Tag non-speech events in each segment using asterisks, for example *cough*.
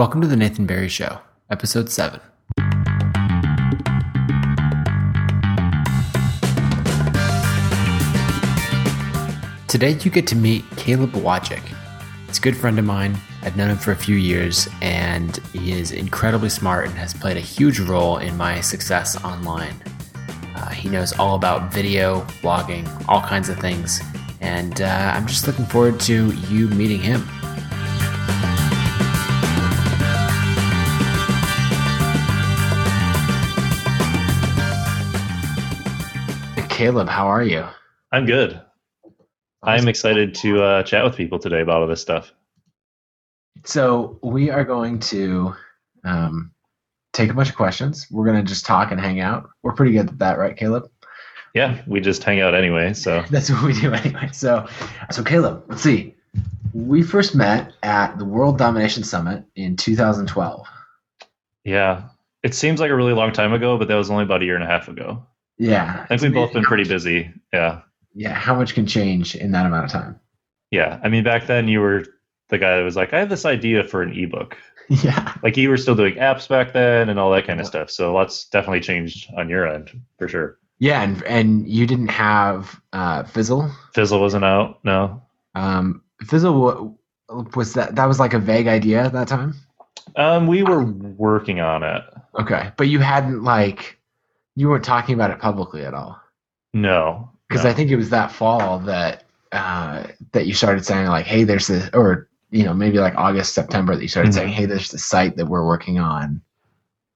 Welcome to the Nathan Barry Show, Episode 7. Today you get to meet Caleb Wojcik. He's a good friend of mine. I've known him for a few years, and he is incredibly smart and has played a huge role in my success online. Uh, he knows all about video, blogging, all kinds of things, and uh, I'm just looking forward to you meeting him. Caleb, how are you? I'm good. I'm excited to uh, chat with people today about all this stuff. So we are going to um, take a bunch of questions. We're going to just talk and hang out. We're pretty good at that, right, Caleb? Yeah, we just hang out anyway. So *laughs* that's what we do anyway. So, so Caleb, let's see. We first met at the World Domination Summit in 2012. Yeah, it seems like a really long time ago, but that was only about a year and a half ago. Yeah, I think we've both been pretty busy. Yeah, yeah, how much can change in that amount of time? Yeah, I mean, back then you were the guy that was like, I have this idea for an ebook. *laughs* Yeah, like you were still doing apps back then and all that kind of stuff. So lots definitely changed on your end for sure. Yeah, and and you didn't have uh, Fizzle. Fizzle wasn't out. No. Um, Fizzle was that that was like a vague idea at that time. Um, we were working on it. Okay, but you hadn't like you weren't talking about it publicly at all. No, because no. I think it was that fall that uh, that you started saying like, "Hey, there's this," or you know, maybe like August, September that you started mm-hmm. saying, "Hey, there's the site that we're working on."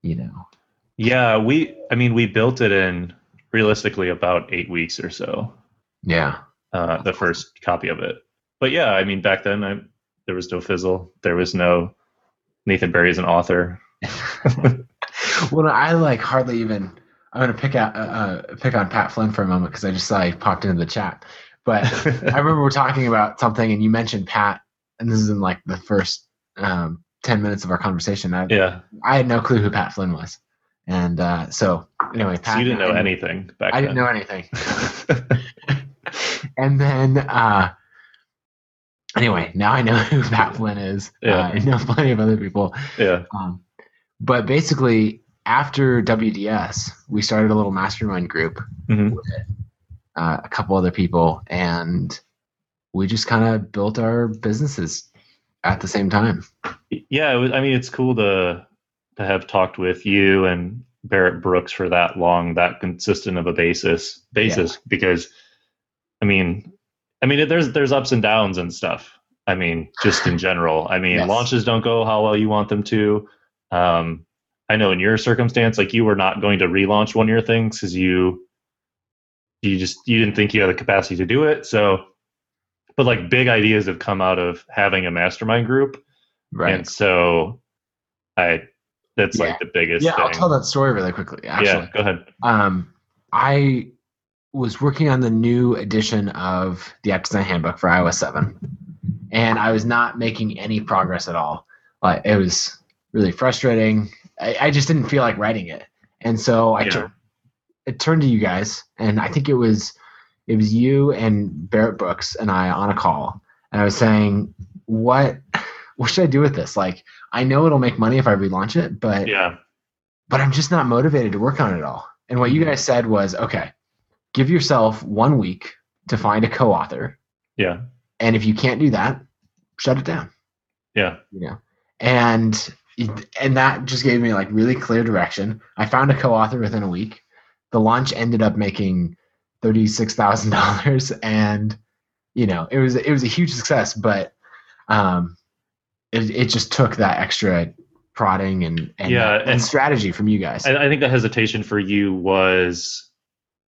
You know. Yeah, we. I mean, we built it in realistically about eight weeks or so. Yeah. Uh, the first copy of it, but yeah, I mean, back then I, there was no Fizzle, there was no Nathan Barry as an author. *laughs* well, I like hardly even I'm going to pick out uh, uh, pick on Pat Flynn for a moment because I just saw he popped into the chat. But *laughs* I remember we're talking about something, and you mentioned Pat, and this is in like the first um, ten minutes of our conversation. I, yeah, I had no clue who Pat Flynn was, and uh, so anyway, Pat. So you didn't know anything back I then. didn't know anything. *laughs* *laughs* and then uh, anyway, now I know who Pat Flynn is. Yeah. Uh, I know plenty of other people. Yeah. Um, but basically, after WDS, we started a little mastermind group mm-hmm. with uh, a couple other people, and we just kind of built our businesses at the same time. Yeah, was, I mean, it's cool to to have talked with you and Barrett Brooks for that long, that consistent of a basis basis yeah. because, I mean, I mean, there's there's ups and downs and stuff. I mean, just in general. I mean, yes. launches don't go how well you want them to. Um, I know in your circumstance, like you were not going to relaunch one of your things because you you just you didn't think you had the capacity to do it. So, but like big ideas have come out of having a mastermind group, right? And so, I that's yeah. like the biggest. Yeah, thing. I'll tell that story really quickly. Actually, yeah, go ahead. Um, I was working on the new edition of the App Design Handbook for iOS seven, and I was not making any progress at all. Like it was really frustrating. I, I just didn't feel like writing it, and so I yeah. it turned to you guys, and I think it was it was you and Barrett Brooks and I on a call, and I was saying, what what should I do with this? Like, I know it'll make money if I relaunch it, but yeah, but I'm just not motivated to work on it all. And what you mm-hmm. guys said was, okay, give yourself one week to find a co-author. Yeah. And if you can't do that, shut it down. Yeah. You know. And and that just gave me like really clear direction. I found a co-author within a week. The launch ended up making thirty six thousand dollars, *laughs* and you know it was it was a huge success. But um, it it just took that extra prodding and and, yeah, and, and strategy from you guys. I, I think the hesitation for you was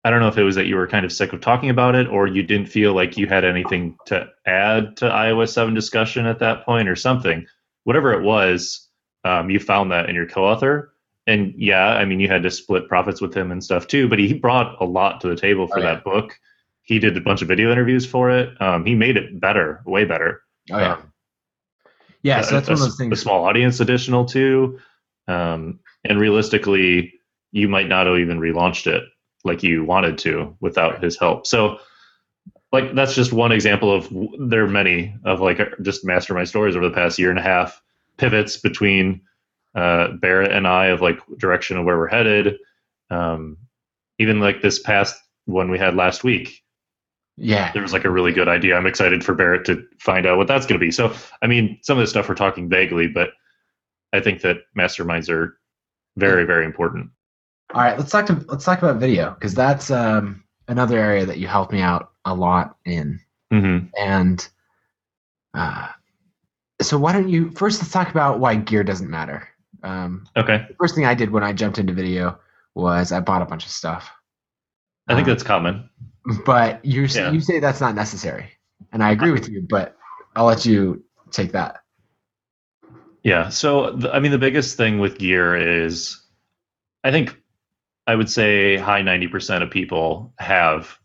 I don't know if it was that you were kind of sick of talking about it or you didn't feel like you had anything to add to iOS 7 discussion at that point or something. Whatever it was, um, you found that in your co-author. And yeah i mean you had to split profits with him and stuff too but he brought a lot to the table for oh, that book. He did a bunch of video interviews for it. Um, he made it better way better. Oh yeah. Um, yeah so that's a, one of those things. a small audience additional too. Um, and realistically you might not have even relaunched it like you wanted to without his help. So like that's just one example of there are many of like just mastermind stories over the past year and a half pivots between uh, Barrett and I of like direction of where we're headed. Um, even like this past one we had last week, Yeah. there was like a really good idea. I'm excited for Barrett to find out what that's going to be. So, I mean, some of this stuff we're talking vaguely, but I think that masterminds are very, very important. All right, let's talk to let's talk about video because that's um, another area that you helped me out a lot in. hmm And uh, so, why don't you first let's talk about why gear doesn't matter. Um, Okay. the first thing I did when I jumped into video was I bought a bunch of stuff. I think Um, that's common. But you Yeah. you say that's not necessary, and I agree with you. But I'll let you take that. Yeah. So, the, I mean, the biggest thing with gear is I think I would say high 90% of people have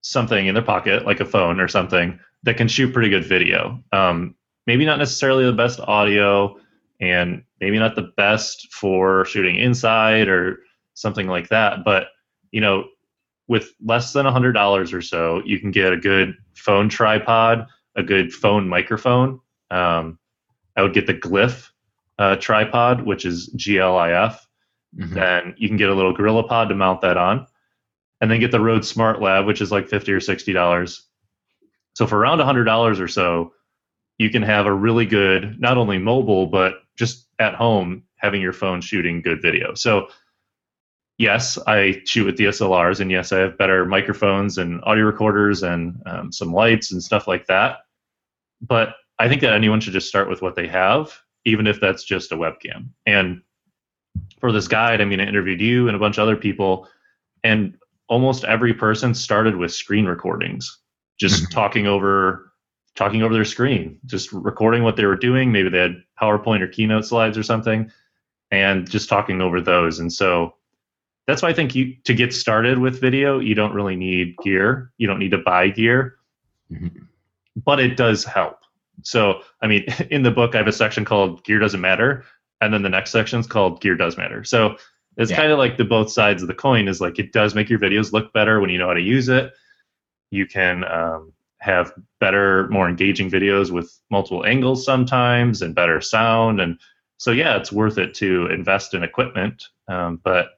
something in their pocket, like a phone or something, that can shoot pretty good video. Um, maybe not necessarily the best audio and maybe not the best for shooting inside or something like that. But, you know, with less than $100 or so, you can get a good phone tripod, a good phone microphone. Um, I would get the Glif uh, tripod, which is GLIF. Mhm. Then you can get a little Gorilla Pod to mount that on, and then get the Rode smartLav, which is like fifty or sixty dollars. So for around hundred dollars or so, you can have a really good, not only mobile but just at home having your phone shooting good video. So yes, I shoot with DSLRs, and yes, I have better microphones and audio recorders and um, some lights and stuff like that. But I think that anyone should just start with what they have, even if that's just a webcam. And for this guide, I mean, I interviewed you and a bunch of other people, and almost every person started with screen recordings, just Mhm. talking over talking over their screen, just recording what they were doing. Maybe they had PowerPoint or Keynote slides or something, and just talking over those. And so that's why I think you to get started with video, you don't really need gear. You don't need to buy gear, Mhm. but it does help. So, I mean, *laughs* in the book, I have a section called Gear Doesn't Matter, and then the next section is called Gear Does Matter. So, it's Yeah. kind of like the both sides of the coin is like it does make your videos look better when you know how to use it. You can um, have better, more engaging videos with multiple angles sometimes and better sound. And so, yeah, it's worth it to invest in equipment. Um, but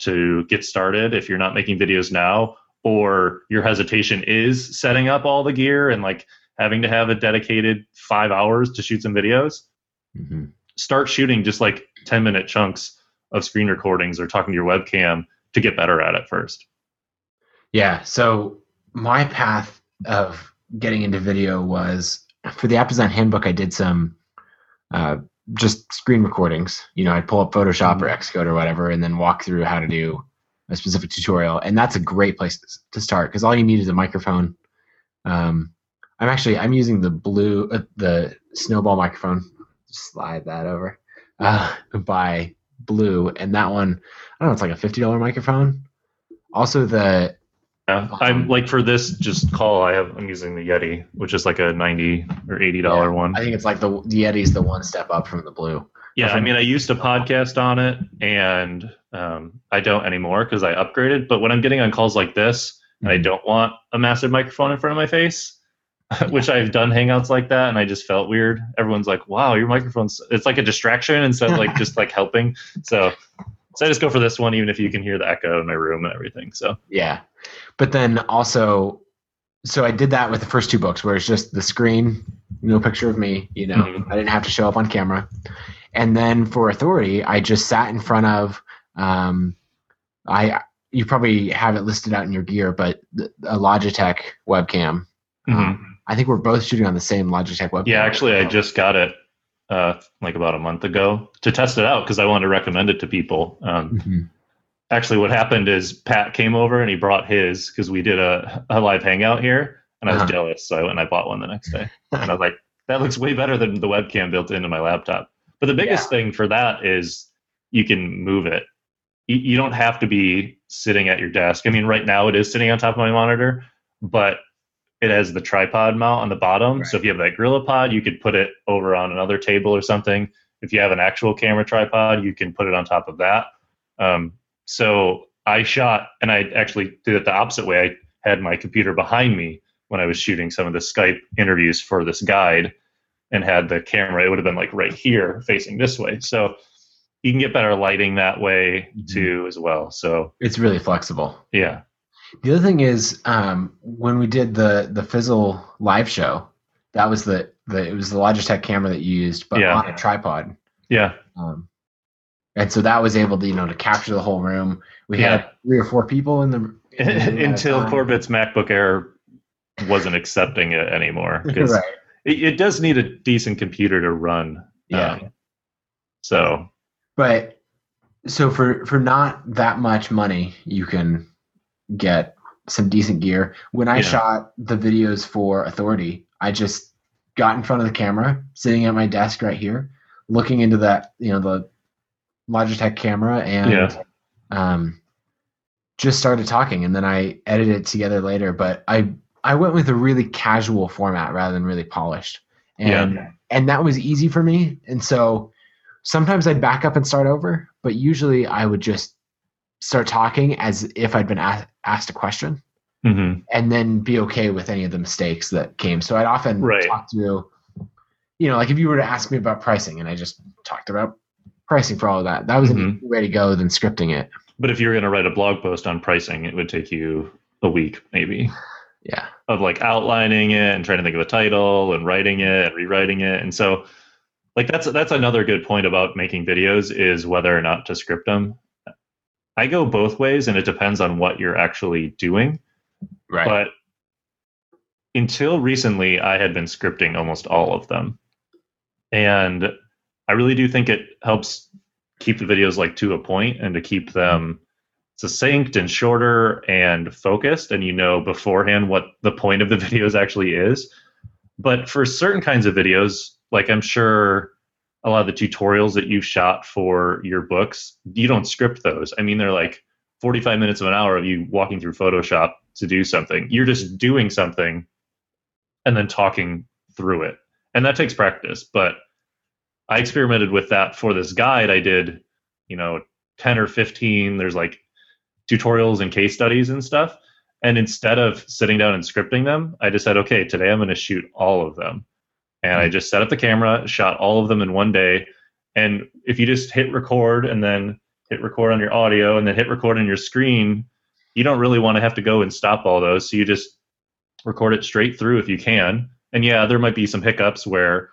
to get started, if you're not making videos now, or your hesitation is setting up all the gear and like having to have a dedicated five hours to shoot some videos, Mhm. start shooting just like 10 minute chunks of screen recordings or talking to your webcam to get better at it first. Yeah. So my path of getting into video was for the app design handbook. I did some uh, just screen recordings. You know, I'd pull up Photoshop or Xcode or whatever, and then walk through how to do a specific tutorial. And that's a great place to start because all you need is a microphone. Um, I'm actually I'm using the blue uh, the snowball microphone. Slide that over uh, *laughs* by Blue, and that one I don't know. It's like a fifty dollar microphone. Also, the Yeah, I'm like for this just call, I have I'm using the Yeti, which is like a ninety or eighty dollar Yeah, one. I think it's like the the Yeti's the one step up from the blue. Yeah, I mean, I used to podcast on it, and um, I don't anymore because I upgraded. But when I'm getting on calls like this, and I don't want a massive microphone in front of my face, *laughs* which I've done hangouts like that, and I just felt weird. Everyone's like, "Wow, your microphone's it's like a distraction instead of like just like helping." So, so I just go for this one, even if you can hear the echo in my room and everything. So, Yeah, but then also, so I did that with the first two books, where it's just the screen, no picture of me. You know, Mhm. I didn't have to show up on camera. And then for Authority, I just sat in front of. Um, I you probably have it listed out in your gear, but a Logitech webcam. mhm. Um, I think we're both shooting on the same Logitech webcam. yeah, actually, I just got it uh, like about a month ago to test it out because I wanted to recommend it to people. Um, Mhm. actually what happened is Pat came over and he brought his because we did a, a live hangout here and I was Uh-huh. jealous. So I went and I bought one the next day. and I was like, that looks way better than the webcam built into my laptop. But the biggest thing for that is you can move it. You, you don't have to be sitting at your desk. I mean, right now it is sitting on top of my monitor, but it has the tripod mount on the bottom. Right. So if you have that Gorilla Pod, you could put it over on another table or something. If you have an actual camera tripod, you can put it on top of that. Um, so I shot, and I actually did it the opposite way. I had my computer behind me when I was shooting some of the Skype interviews for this guide. and had the camera, it would have been like right here facing this way. So you can get better lighting that way Mhm. too as well. So It's really flexible. yeah. The other thing is um, when we did the the Fizzle live show, that was the the it was the Logitech camera that you used, but Yeah. on a tripod. Yeah. Um, and so that was able to you know to capture the whole room. We had three or four people in the in *laughs* the room at a Until. Corbett's MacBook Air wasn't accepting it anymore. Because *laughs* right. it, it does need a decent computer to run. Yeah. um, so But so for for not that much money, you can get some decent gear. When I Yeah. shot the videos for Authority, I just got in front of the camera, sitting at my desk right here, looking into that, you know, the Logitech camera and Yeah. um just started talking and then I edited it together later, but I I went with a really casual format rather than really polished. And Yeah. and that was easy for me. And so sometimes I'd back up and start over, but usually I would just start talking as if I'd been a- asked a question mhm. and then be okay with any of the mistakes that came. So I'd often Right. talk through, you know, like if you were to ask me about pricing and I just talked about pricing for all of that, that was Mhm. an easy way to go than scripting it. but if you were going to write a blog post on pricing, it would take you a week maybe *sighs* Yeah. of like outlining it and trying to think of a title and writing it and rewriting it. And so like that's that's another good point about making videos is whether or not to script them. I go both ways and it depends on what you're actually doing. Right. But until recently, I had been scripting almost all of them. And I really do think it helps keep the videos like to a point and to keep them succinct and shorter and focused. And you know beforehand what the point of the *laughs* videos actually is. But for certain kinds of videos, like I'm sure a lot of the tutorials that you shot for your books, you don't script those. I mean, they're like 45 minutes of an hour of you walking through Photoshop to do something. You're just doing something and then talking through it. And that takes practice. But I experimented with that for this guide. I did, you know, 10 or 15. There's like tutorials and case studies and stuff. And instead of sitting down and scripting them, I just said, okay, today I'm going to shoot all of them. And I hmm. just set up the camera, shot all of them in one day. And if you just hit record and then hit record on your audio and then hit record on your screen, you don't really want to have to go and stop all those. So you just record it straight through if you can. And yeah, there might be some hiccups where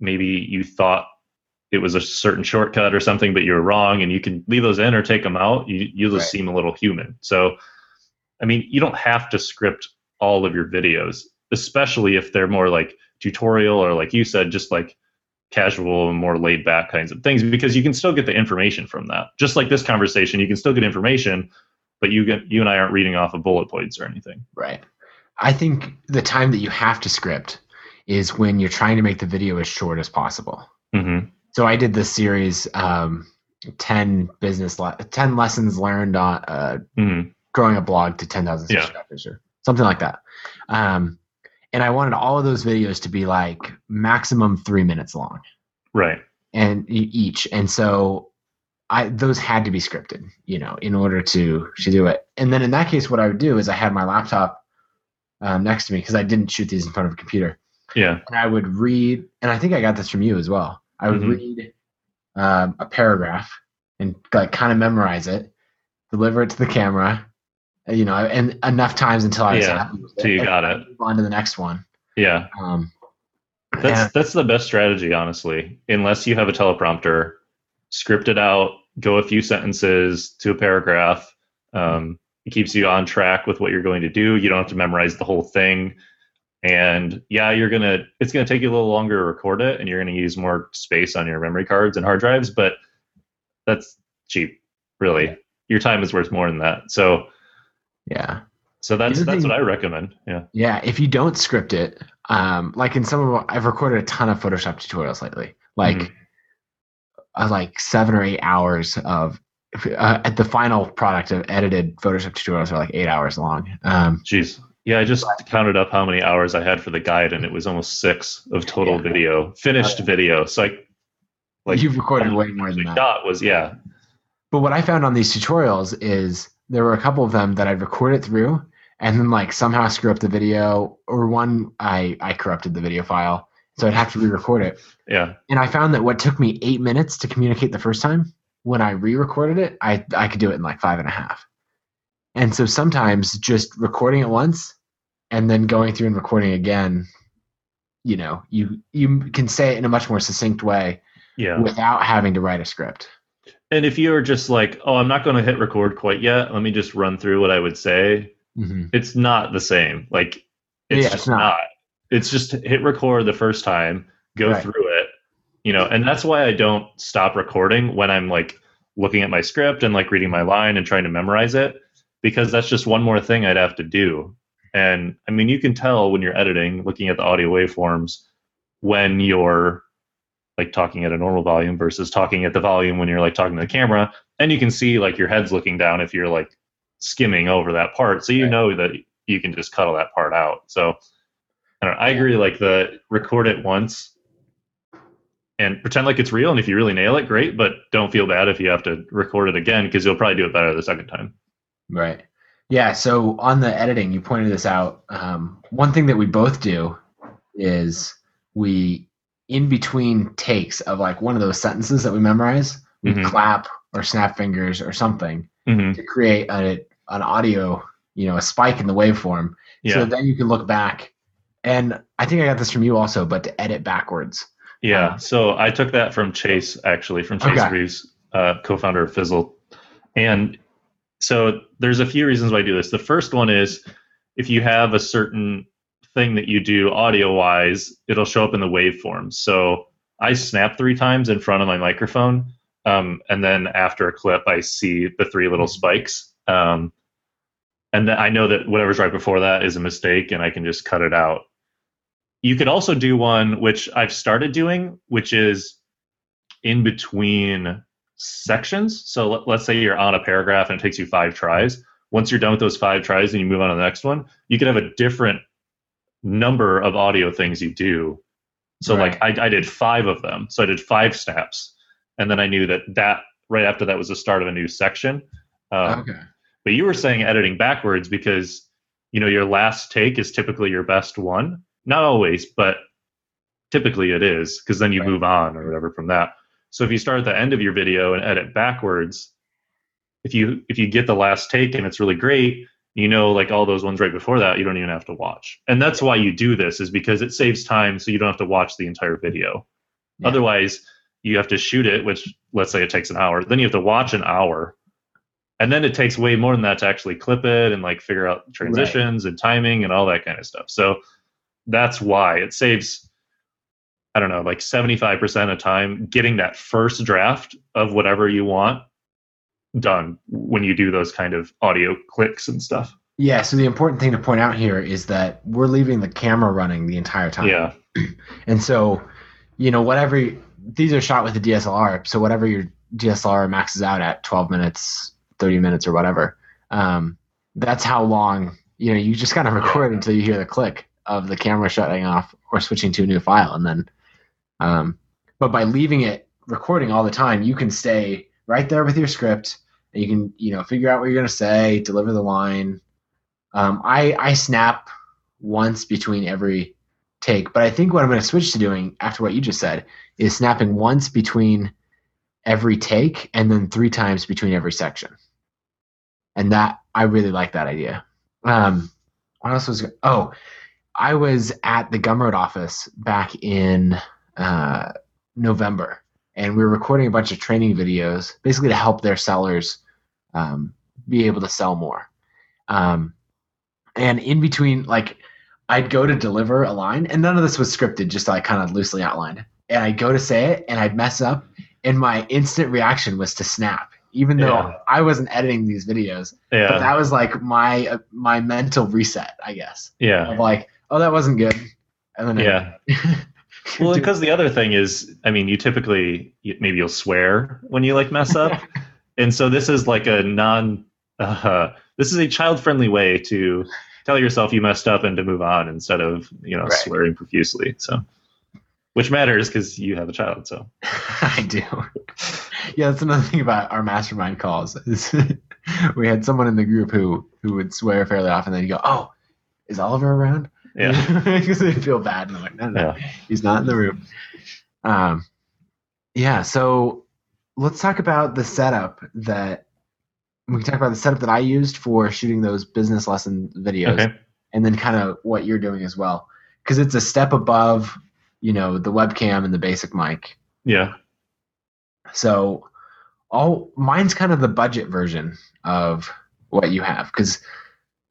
maybe you thought it was a certain shortcut or something, but you were wrong, and you can leave those in or take them out. You you'll just Right. seem a little human. So, I mean, you don't have to script all of your videos, especially if they're more like tutorial or like you said, just like casual and more laid back kinds of things, because you can still get the information from that. Just like this conversation, you can still get information, but you get you and I aren't reading off of bullet points or anything. Right. I think the time that you have to script is when you're trying to make the video as short as possible. Mm-hmm. So I did this series, um, 10 business, le- 10 lessons learned on uh, Mm-hmm. growing a blog to 10,000 Yeah. subscribers or something like that. Um, and I wanted all of those videos to be like maximum three minutes long Right. and each. And so I, those had to be scripted, you know, in order to, to do it. And then in that case, what I would do is I had my laptop um, next to me because I didn't shoot these in front of a computer. Yeah. And I would read, and I think I got this from you as well. I would Mhm. read um, a paragraph and like kind of memorize it, deliver it to the camera, you know, and enough times until I was Yeah, happy with till you got it. Move on to the next one. Yeah. Um, That's and- that's the best strategy, honestly. Unless you have a teleprompter, script it out, go a few sentences to a paragraph. Um, it keeps you on track with what you're going to do. You don't have to memorize the whole thing. And yeah, you're gonna it's gonna take you a little longer to record it, and you're gonna use more space on your memory cards and hard drives. But that's cheap, really. Your time is worth more than that. So yeah. so that's that's thing- what I recommend. Yeah. Yeah, if you don't script it, um, like in some of I've recorded a ton of Photoshop tutorials lately, like Mhm. uh, like seven or eight hours of. Uh, at the final product of edited Photoshop tutorials are like eight hours long. Um, Jeez. Yeah, I just counted up how many hours I had for the guide, and it was almost six of total Yeah. video, finished Okay. video. So I, like, you've recorded way more than that. dot was yeah, But what I found on these tutorials is there were a couple of them that I'd record it through and then like somehow screw up the video, or one I I corrupted the video file So I'd have to re-record it. Yeah. And I found that what took me eight minutes to communicate the first time, when I re-recorded it, I I could do it in like five and a half. And so sometimes just recording it once and then going through and recording again, you know, you you can say it in a much more succinct way Yeah. without having to write a script. And if you're just like, oh, I'm not going to hit record quite yet, let me just run through what I would say. Mm-hmm. It's not the same. Like, it's Yeah, just it's not. not. It's just hit record the first time, go Right. through it, you know. And that's why I don't stop recording when I'm like looking at my script and like reading my line and trying to memorize it, because that's just one more thing I'd have to do. And I mean, you can tell when you're editing, looking at the audio waveforms, when you're like talking at a normal volume versus talking at the volume when you're like talking to the camera and you can see like your head's looking down if you're like skimming over that part so you Right. know that you can just cut all that part out so I, don't know, I agree like the record it once and pretend like it's real and if you really nail it great but don't feel bad if you have to record it again because you'll probably do it better the second time Right. Yeah. So on the editing, you pointed this out. Um, one thing that we both do is we, in between takes of like one of those sentences that we memorize, we Mhm. clap or snap fingers or something mm-hmm. to create a, an audio, you know, a spike in the waveform. yeah So then you can look back. And I think I got this from you also, but to edit backwards. Yeah, so I took that from Chase, actually, from Chase Okay. Reeves, uh, co-founder of Fizzle. And so there's a few reasons why I do this. The first one is if you have a certain thing that you do audio-wise, it'll show up in the waveforms. So I snap three times in front of my microphone, um, and then after a clip, I see the three little spikes. Um, and then I know that whatever's right before that is a mistake, and I can just cut it out. You could also do one which I've started doing, which is in between sections. So let, let's say you're on a paragraph and it takes you five tries. Once you're done with those five tries and you move on to the next one, you could have a different number of audio things you do. So like I, I did five of them. So I did five snaps, and then I knew that that right after that was the start of a new section. Um, okay. but you were saying editing backwards because you know your last take is typically your best one. Not always, but typically it is because then you Right. move on or whatever from that. So if you start at the end of your video and edit backwards, if you if you get the last take and it's really great, you know like all those ones right before that you don't even have to watch. And that's why you do this is because it saves time so you don't have to watch the entire video. Yeah. Otherwise, you have to shoot it, which let's say it takes an hour. Then you have to watch an hour. And then it takes way more than that to actually clip it and like figure out transitions and timing and all that kind of stuff. So that's why it saves, I don't know, like 75% of time getting that first draft of whatever you want done when you do those kind of audio clicks and stuff. Yeah. So the important thing to point out here is that we're leaving the camera running the entire time. Yeah. *clears throat* And so, you know, whatever these are shot with a DSLR, so whatever your DSLR maxes out at 12 minutes, 30 minutes, or whatever, um, that's how long. You know, you just gotta *laughs* record until you hear the click of the camera shutting off or switching to a new file, and then. Um, but by leaving it recording all the time, you can stay right there with your script, and you can you know figure out what you're gonna say, deliver the line. Um, I I snap once between every take. But I think what I'm to switch to doing after what you just said is snapping once between every take and then three times between every section. And that I really like that idea. Um, what else was? Oh, I was at the Gumroad office back in uh, November, and we were recording a bunch of training videos, basically to help their sellers um, be able to sell more. Um, and in between, like I'd go to deliver a line, and none of this was scripted, just like kind of loosely outlined. And I'd go to say it, and I'd mess up, and my instant reaction was to snap, even though Yeah. I wasn't editing these videos. Yeah. But that was like my uh, my mental reset, I guess, Yeah. of like, oh, that wasn't good, and then Yeah. *laughs* Well, *laughs* because the other thing is, I mean, you typically maybe you'll swear when you like mess up, *laughs* and so this is like a non. *laughs* Uh, this is a child-friendly way to tell yourself you messed up and to move on instead of you know Right. swearing profusely. So, which matters because you have a child. So I do. Yeah, that's another thing about our mastermind calls. Is we had someone in the group who who would swear fairly often. Then you go, "Oh, is Oliver around?" Yeah. *laughs* because they feel bad. And I'm like, no, no, Yeah. he's not in the room. Um, yeah. So let's talk about the setup that we can talk about the setup that I used for shooting those business lesson videos, Okay. and then kind of what you're doing as well, because it's a step above, you know, the webcam and the basic mic. Yeah. So all mine's kind of the budget version of what you have because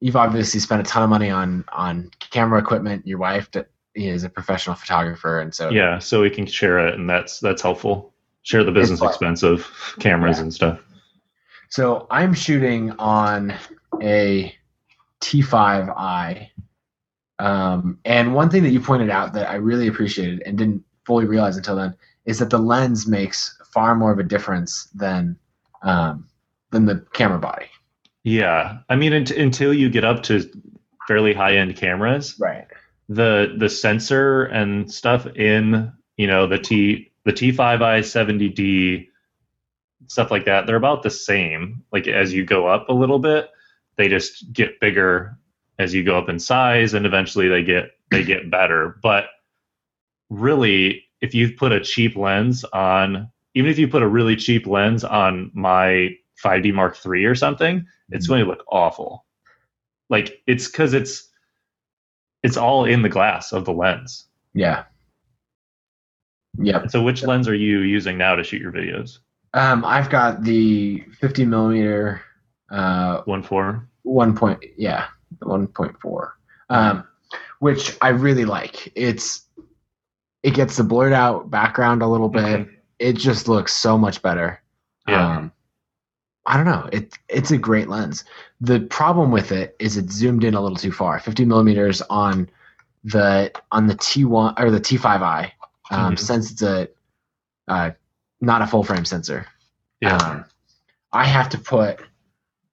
you've obviously spent a ton of money on on camera equipment. Your wife is a professional photographer, and so Yeah. So we can share it, and that's that's helpful. Share the business expense of cameras Yeah. and stuff. So I'm shooting on a T5i. Um, and one thing that you pointed out that I really appreciated and didn't fully realize until then is that the lens makes far more of a difference than um, than the camera body. Yeah. I mean, unt- until you get up to fairly high end cameras, Right. the the sensor and stuff in you know the T the T5i 70D stuff like that they're about the same like as you go up a little bit they just get bigger as you go up in size and eventually they get they get better but really if you put a cheap lens on even if you put a really cheap lens on my 5D Mark III or something it's going to look awful like it's cuz it's it's all in the glass of the lens. Yeah. Yeah. So which lens are you using now to shoot your videos? Um, I've got the 50 millimeter, uh, One four. one point, yeah, 1.4, um, which I really like. It's it gets the blurred out background a little bit. It just looks so much better. Yeah. Um, I don't know. It it's a great lens. The problem with it is it's zoomed in a little too far. 50 millimeters on the on the T1 or the T5i, um, Mhm. since it's a uh, not a full frame sensor. Yeah. Um, I have to put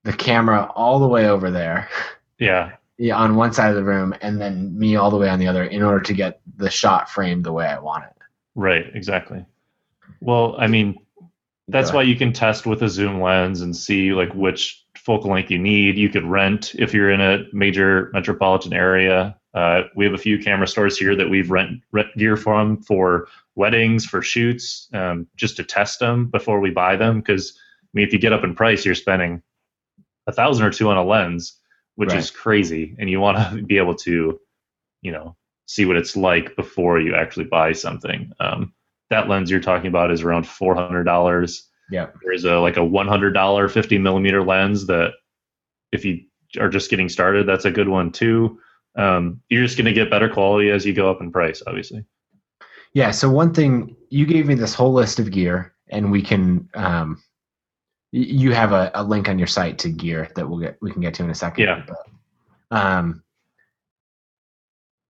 the camera all the way over there yeah. *laughs* yeah, on one side of the room and then me all the way on the other in order to get the shot framed the way I want it. Right. Exactly. Well, I mean, that's why you can test with a zoom lens and see like which focal length you need. You could rent if you're in a major metropolitan area. Uh, we have a few camera stores here that we've rent rent gear from for weddings, for shoots, um, just to test them before we buy them. Because I mean, if you get up in price, you're spending a thousand or two on a lens, which Right. is crazy, and you want to be able to, you know, see what it's like before you actually buy something. Um, that lens you're talking about is around four hundred dollars. Yeah. There's a like a one hundred dollar fifty millimeter lens that if you are just getting started, that's a good one too. Um, you're just going to get better quality as you go up in price, obviously. Yeah. So one thing you gave me this whole list of gear, and we can. Um, you have a, a link on your site to gear that we'll get we can get to in a second. Yeah. But, um.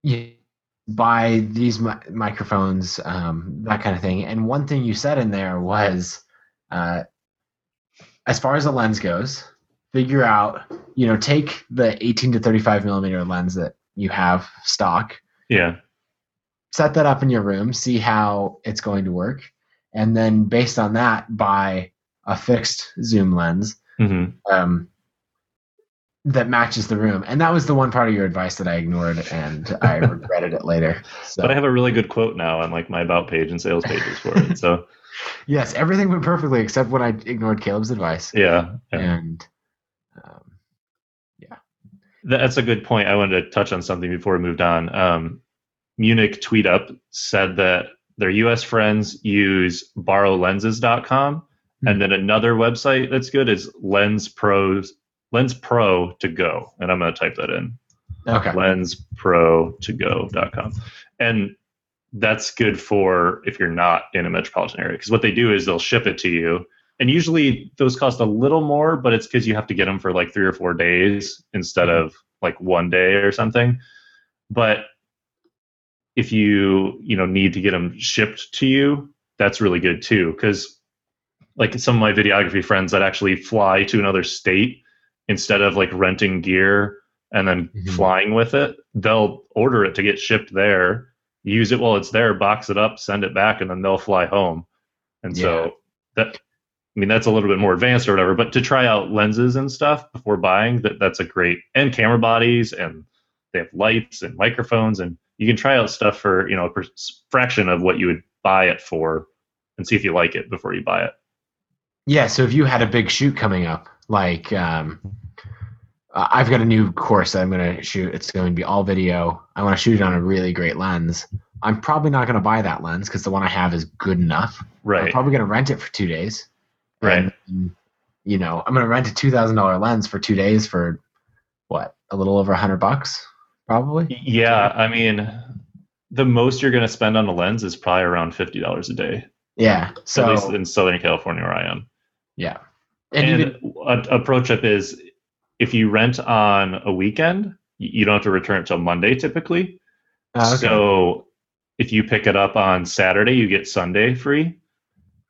Yeah. Buy these mi- microphones, um, that kind of thing. And one thing you said in there was, uh, as far as the lens goes, figure out, you know, take the 18 to 35 millimeter lens that you have stock, Yeah, set that up in your room, see how it's going to work, and then based on that, buy a fixed zoom lens. Hmm um, that matches the room. And that was the one part of your advice that I ignored, and I *laughs* regretted it later. So but I have a really good quote now on like my about page and sales pages for it. So *laughs* yes, everything went perfectly except when I ignored Caleb's advice. yeah, yeah. And um, yeah. that's a good point. I wanted to touch on something before we moved on. Um, Munich Tweet Up said that their US friends use borrowlenses.com. And then another website that's good is Lens Pros Lens Pro to go. And I'm going to type that in. okay, lensprotogo.com. And that's good for if you're not in a metropolitan area because what they do is they'll ship it to you. And usually those cost a little more, but it's because you have to get them for like three or four days instead mm-hmm. of like one day or something. But if you you know need to get them shipped to you, that's really good too. Because like some of my videography friends that actually fly to another state instead of like renting gear and then Mhm. flying with it, they'll order it to get shipped there, use it while it's there, box it up, send it back, and then they'll fly home. And Yeah. so that I mean that's a little bit more advanced or whatever, but to try out lenses and stuff before buying, that that's a great and camera bodies and they have lights and microphones, and you can try out stuff for you know a per- fraction of what you would buy it for, and see if you like it before you buy it. Yeah. So if you had a big shoot coming up, like um, I've got a new course that I'm going to shoot. It's going to be all video. I want to shoot it on a really great lens. I'm probably not going to buy that lens because the one I have is good enough. Right. I'm probably going to rent it for two days. Right. And, you know, I'm going to rent a two thousand dollar lens for two days for what? A little over a hundred bucks, probably. Yeah, I mean, the most you're going to spend on a lens is probably around fifty dollars a day, Yeah. So at least in Southern California where I am. yeah, and, And, even a, a pro tip is if you rent on a weekend, you don't have to return it till Monday typically. uh, okay. So if you pick it up on Saturday, you get Sunday free.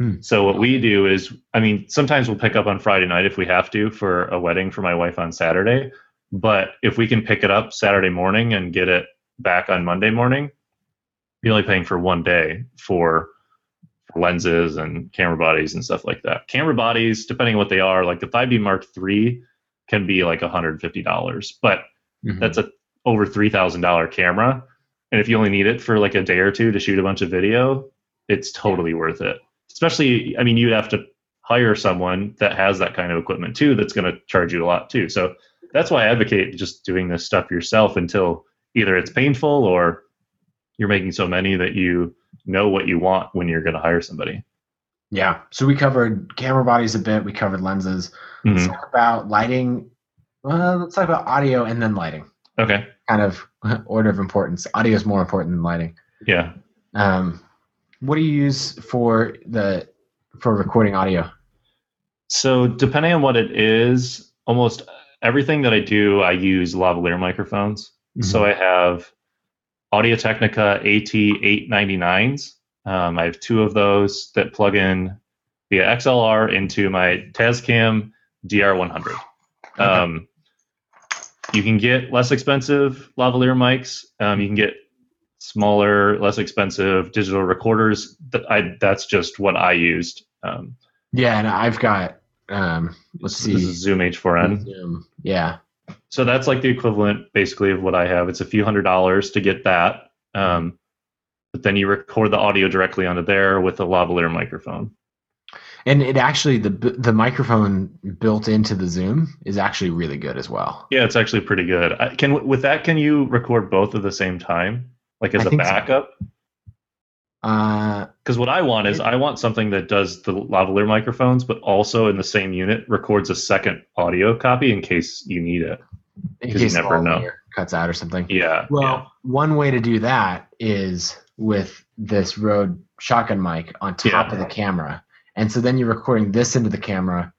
Hmm. So what we do is, I mean, sometimes we'll pick up on Friday night if we have to for a wedding for my wife on Saturday. But if we can pick it up Saturday morning and get it back on Monday morning, you're only paying for one day for lenses and camera bodies and stuff like that. Camera bodies, depending on what they are, like the 5D Mark III can be like $150, but Mhm. that's a over three thousand dollar camera, and if you only need it for like a day or two to shoot a bunch of video, it's totally worth it. Especially, I mean, you'd have to hire someone that has that kind of equipment too. That's going to charge you a lot too. So that's why I advocate just doing this stuff yourself until either it's painful or you're making so many that you know what you want when you're going to hire somebody. yeah. So we covered camera bodies a bit. We covered lenses. Let's Mhm. talk about lighting. Well, let's talk about audio and then lighting. Okay. Kind of *laughs* order of importance. Audio is more important than lighting. Yeah. Um, what do you use for the for recording audio? So depending on what it is, almost everything that I do, I use lavalier microphones. So I have Audio Technica AT899s. Um, I have two of those that plug in via XLR into my Tascam DR100. Um, you can get less expensive lavalier mics. Um, you can get smaller, less expensive digital recorders. I, that's just what I used. Um, yeah, and I've got um, let's see, this is Zoom H4n. Zoom. Yeah, so that's like the equivalent basically of what I have. It's a few hundred dollars to get that. Um, but then you record the audio directly onto there with a lavalier microphone. and it actually the the microphone built into the Zoom is actually really good as well. Yeah, it's actually pretty good. I, can with that can you record both at the same time, like as I a backup? so. Uh, Because what I want is I want something that does the lavalier microphones, but also in the same unit records a second audio copy in case you need it. in 'Cause you case the never know. cuts out or something. Yeah. Well, yeah. one way to do that is with this Rode shotgun mic on top Yeah. of the camera. And so then you're recording this into the camera,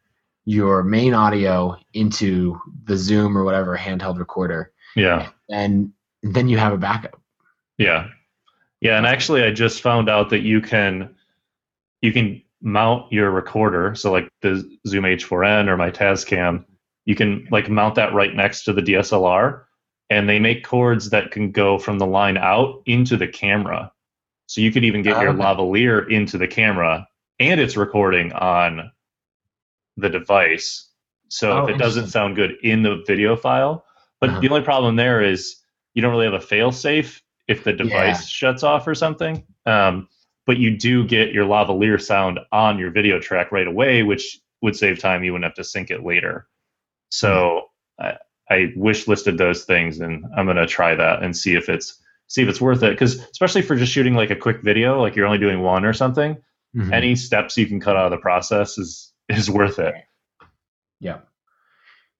your main audio into the Zoom or whatever handheld recorder, Yeah. and then you have a backup. Yeah. Yeah, and actually I just found out that you can you can mount your recorder, so like the Zoom H4n or my Tascam, you can like mount that right next to the DSLR and they make cords that can go from the line out into the camera. So you could even get Oh, your okay. lavalier into the camera and it's recording on the device. So Oh, if it doesn't sound good in the video file, but Uh-huh. the only problem there is you don't really have a fail safe if the device shuts off or something. Um, but you do get your lavalier sound on your video track right away, which would save time. You wouldn't have to sync it later. So I, I wish listed those things, and I'm gonna try that and see if it's see if it's worth it. Because especially for just shooting like a quick video, like you're only doing one or something, Mhm. any steps you can cut out of the process is is worth it. Yeah.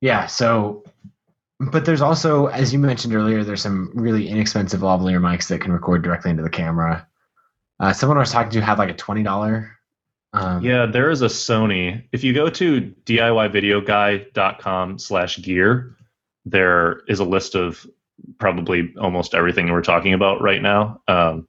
Yeah. So, but there's also, as you mentioned earlier, there's some really inexpensive lavalier mics that can record directly into the camera. Uh, someone I was talking to had like a twenty dollar. Um, Yeah, there is a Sony. If you go to DIYvideoguy.com slash gear, there is a list of probably almost everything we're talking about right now. Um,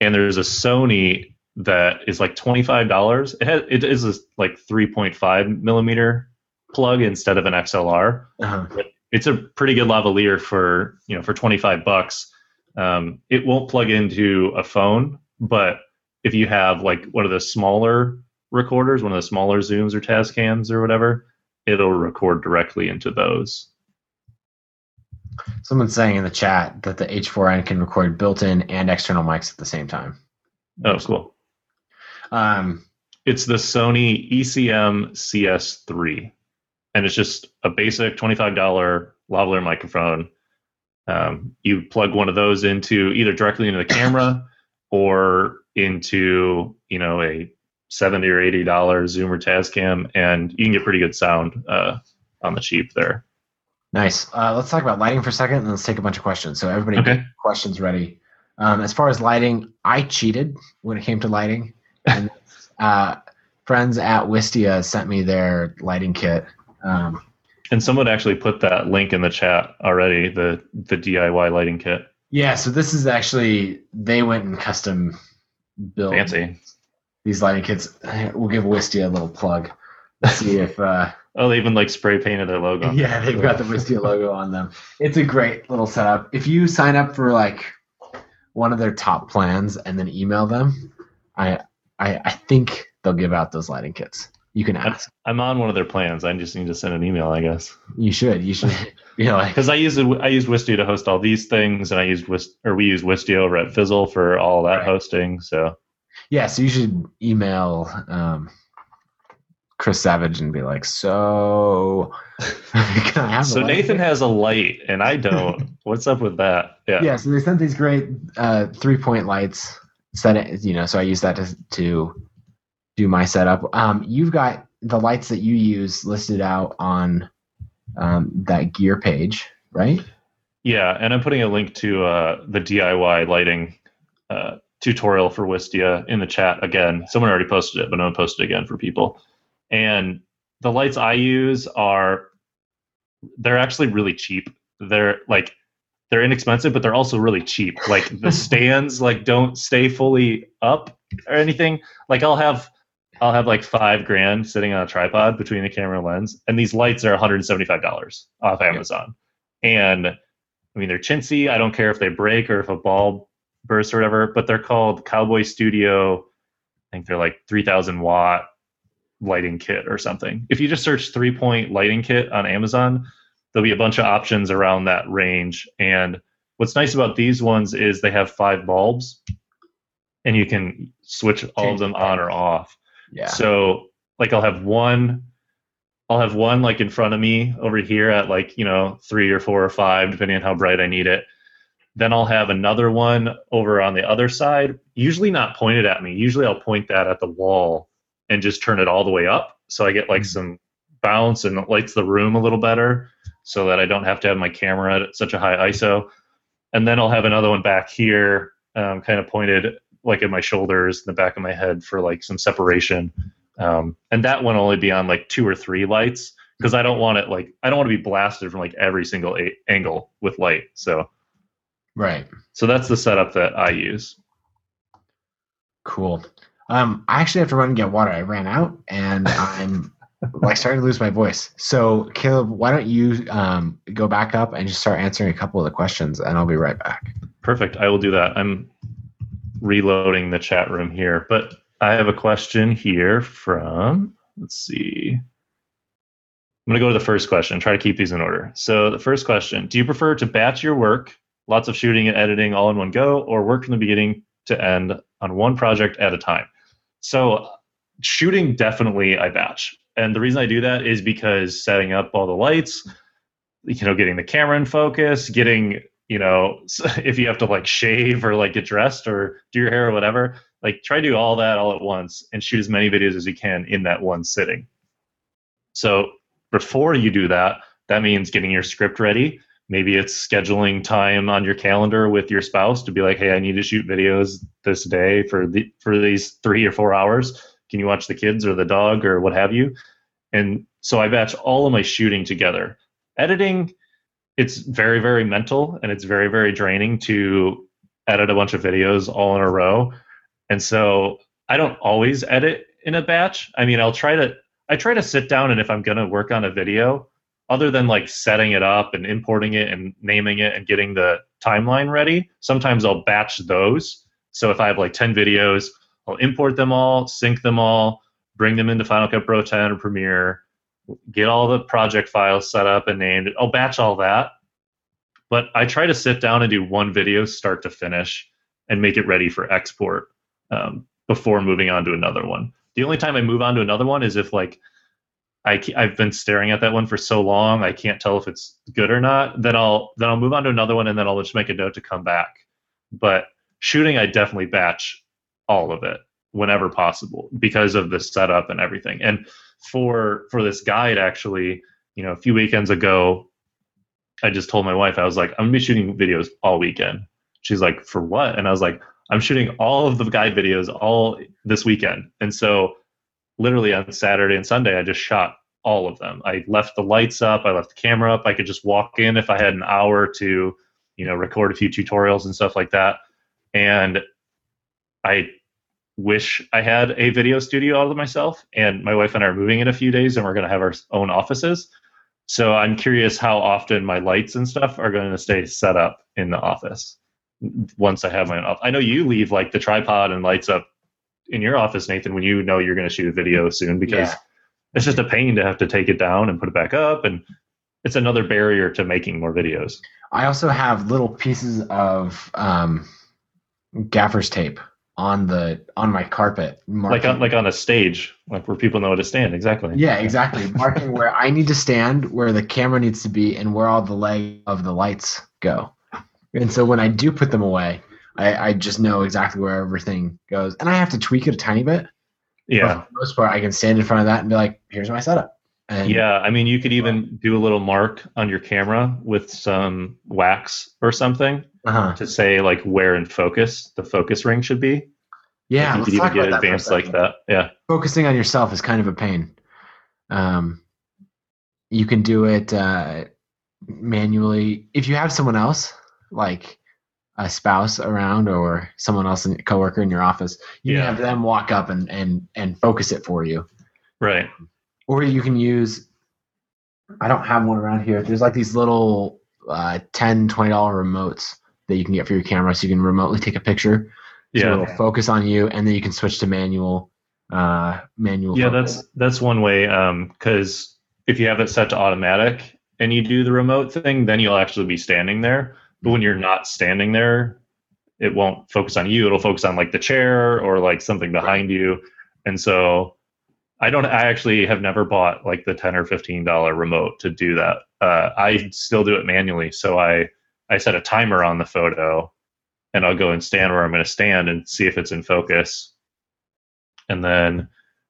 and there's a Sony that is like $25. It has, it is a like 3.5 millimeter plug instead of an XLR. uh-huh. It's a pretty good lavalier for, you know, for 25 bucks. Um, it won't plug into a phone, but if you have like one of the smaller recorders, one of the smaller zooms or Tascams or whatever, it'll record directly into those. Someone's saying in the chat that the H4n can record built-in and external mics at the same time. Oh, cool. Um, It's the Sony ECM CS3, and it's just a basic $25 lavalier microphone. Um, you plug one of those into either directly into the camera *coughs* or into you know a 70 or 80 dollar Zoom or Tascam, and you can get pretty good sound uh, on the cheap there. nice. Uh, let's talk about lighting for a second, and let's take a bunch of questions. So everybody, Okay. get questions ready. Um, as far as lighting, I cheated when it came to lighting, *laughs* and uh, friends at Wistia sent me their lighting kit. Um, And someone actually put that link in the chat already. The the DIY lighting kit. yeah, so this is actually they went and custom built Fancy. these lighting kits. We'll give Wistia a little plug. See *laughs* if. Uh, Oh, they even like spray painted their logo. *laughs* Yeah, they've got the Wistia logo on them. It's a great little setup. If you sign up for like one of their top plans and then email them, I I, I think they'll give out those lighting kits. You can ask. I'm on one of their plans. I just need to send an email, I guess. You should. You should. *laughs* You know, like Because I use I use Wistia to host all these things, and I use Wist or we use Wistia over at Fizzle for all that Right. hosting. So yeah. So you should email um, Chris Savage and be like, so. *laughs* can I have so Nathan kit?" has a light, and I don't. *laughs* What's up with that? Yeah. yeah so they sent these great uh, three point lights set it you know so i use that to, to do my setup um, you've got the lights that you use listed out on um, that gear page right Yeah, and I'm putting a link to uh, the DIY lighting uh, tutorial for Wistia in the chat again. Someone already posted it, but I'm gonna post it again for people. And the lights I use are they're actually really cheap. They're like they're inexpensive, but they're also really cheap. Like the *laughs* stands like don't stay fully up or anything. Like I'll have I'll have like five grand sitting on a tripod between the camera and lens, and these lights are $175 off Amazon. And I mean, they're chintzy. I don't care if they break or if a bulb bursts or whatever, but they're called Cowboy Studio. I think they're like 3000 watt lighting kit or something. If you just search three point lighting kit on Amazon, there'll be a bunch of options around that range. And what's nice about these ones is they have five bulbs and you can switch all of them the on or off. Yeah So like I'll have one I'll have one like in front of me over here at like, you know, three or four or five, depending on how bright I need it. Then I'll have another one over on the other side, usually not pointed at me. Usually I'll point that at the wall and just turn it all the way up. So I get like Mhm. some bounce and it lights the room a little better so that I don't have to have my camera at such a high ISO. And then I'll have another one back here, um, kind of pointed like at my shoulders, and the back of my head for like some separation. Um, and that one only be on like two or three lights because I don't want it like I don't want to be blasted from like every single a- angle with light. So right so that's the setup that I use. cool um, i actually have to run and get water i ran out and *laughs* i'm like starting to lose my voice so caleb why don't you um, go back up and just start answering a couple of the questions and i'll be right back Perfect. I will do that. I'm reloading the chat room here, but I have a question here from, let's see. I'm going to go to the first question, try to keep these in order. So, the first question Do you prefer to batch your work, lots of shooting and editing all in one go, or work from the beginning to end on one project at a time? So, shooting definitely I batch. And the reason I do that is because setting up all the lights, you know, getting the camera in focus, getting you know *laughs* if you have to like shave or like get dressed or do your hair or whatever like try to do all that all at once and shoot as many videos as you can in that one sitting. So before you do that that means getting your script ready. Maybe it's scheduling time on your calendar with your spouse to be like hey i need to shoot videos this day for the for these three or four hours. Can you watch the kids or the dog or what have you? And so i batch all of my shooting together. Editing it's very very mental and it's very very draining to edit a bunch of videos all in a row. And so i don't always edit in a batch. I mean i'll try to i try to sit down and if i'm going to work on a video other than like setting it up and importing it and naming it and getting the timeline ready sometimes i'll batch those. So if i have like 10 videos i'll import them all sync them all bring them into final cut pro 10 or premiere get all the project files set up and named. I'll batch all that. but I try to sit down and do one video start to finish and make it ready for export um, before moving on to another one. The only time I move on to another one is if like I, I've been staring at that one for so long I can't tell if it's good or not. Then I'll then I'll move on to another one and then I'll just make a note to come back. But shooting, I definitely batch all of it whenever possible because of the setup and everything. And for for this guide, actually, you know, a few weekends ago, I just told my wife I was like, I'm gonna be shooting videos all weekend. She's like, for what? And I was like, I'm shooting all of the guide videos all this weekend. And so literally on Saturday and Sunday, I just shot all of them. I left the lights up, I left the camera up. I could just walk in if I had an hour to, you know, record a few tutorials and stuff like that. And I wish I had a video studio all to myself. And my wife and I are moving in a few days and we're going to have our own offices. So I'm curious how often my lights and stuff are going to stay set up in the office once I have my own office. I know you leave like the tripod and lights up in your office, Nathan, when you know you're going to shoot a video soon because yeah. it's just a pain to have to take it down and put it back up. And it's another barrier to making more videos. I also have little pieces of um, gaffer's tape on the on my carpet marking, like on like on a stage like where people know to stand exactly. Yeah exactly. *laughs* Marking where i need to stand where the camera needs to be and where all the leg of the lights go. And so when i do put them away i i just know exactly where everything goes. And i have to tweak it a tiny bit. Yeah. For the most part i can stand in front of that and be like here's my setup and yeah i mean you could even do a little mark on your camera with some wax or something uh-huh. to say like where in focus the focus ring should be. Yeah, you could even get advanced like that. Yeah, focusing on yourself is kind of a pain. Um, you can do it uh, manually if you have someone else, like a spouse around or someone else, a coworker in your office. You yeah. can have them walk up and and and focus it for you. Right. Or you can use. I don't have one around here. There's like these little uh, 10 20 dollar remotes that you can get for your camera, so you can remotely take a picture. So yeah. it'll focus on you, and then you can switch to manual. Uh, manual. Yeah, focus. that's that's one way. Um, because if you have it set to automatic and you do the remote thing, then you'll actually be standing there. But when you're not standing there, it won't focus on you. It'll focus on like the chair or like something behind you. And so I don't I actually have never bought like the 10 or 15 dollar remote to do that. Uh, I still do it manually. So I I set a timer on the photo and I'll go and stand where I'm going to stand and see if it's in focus. And then,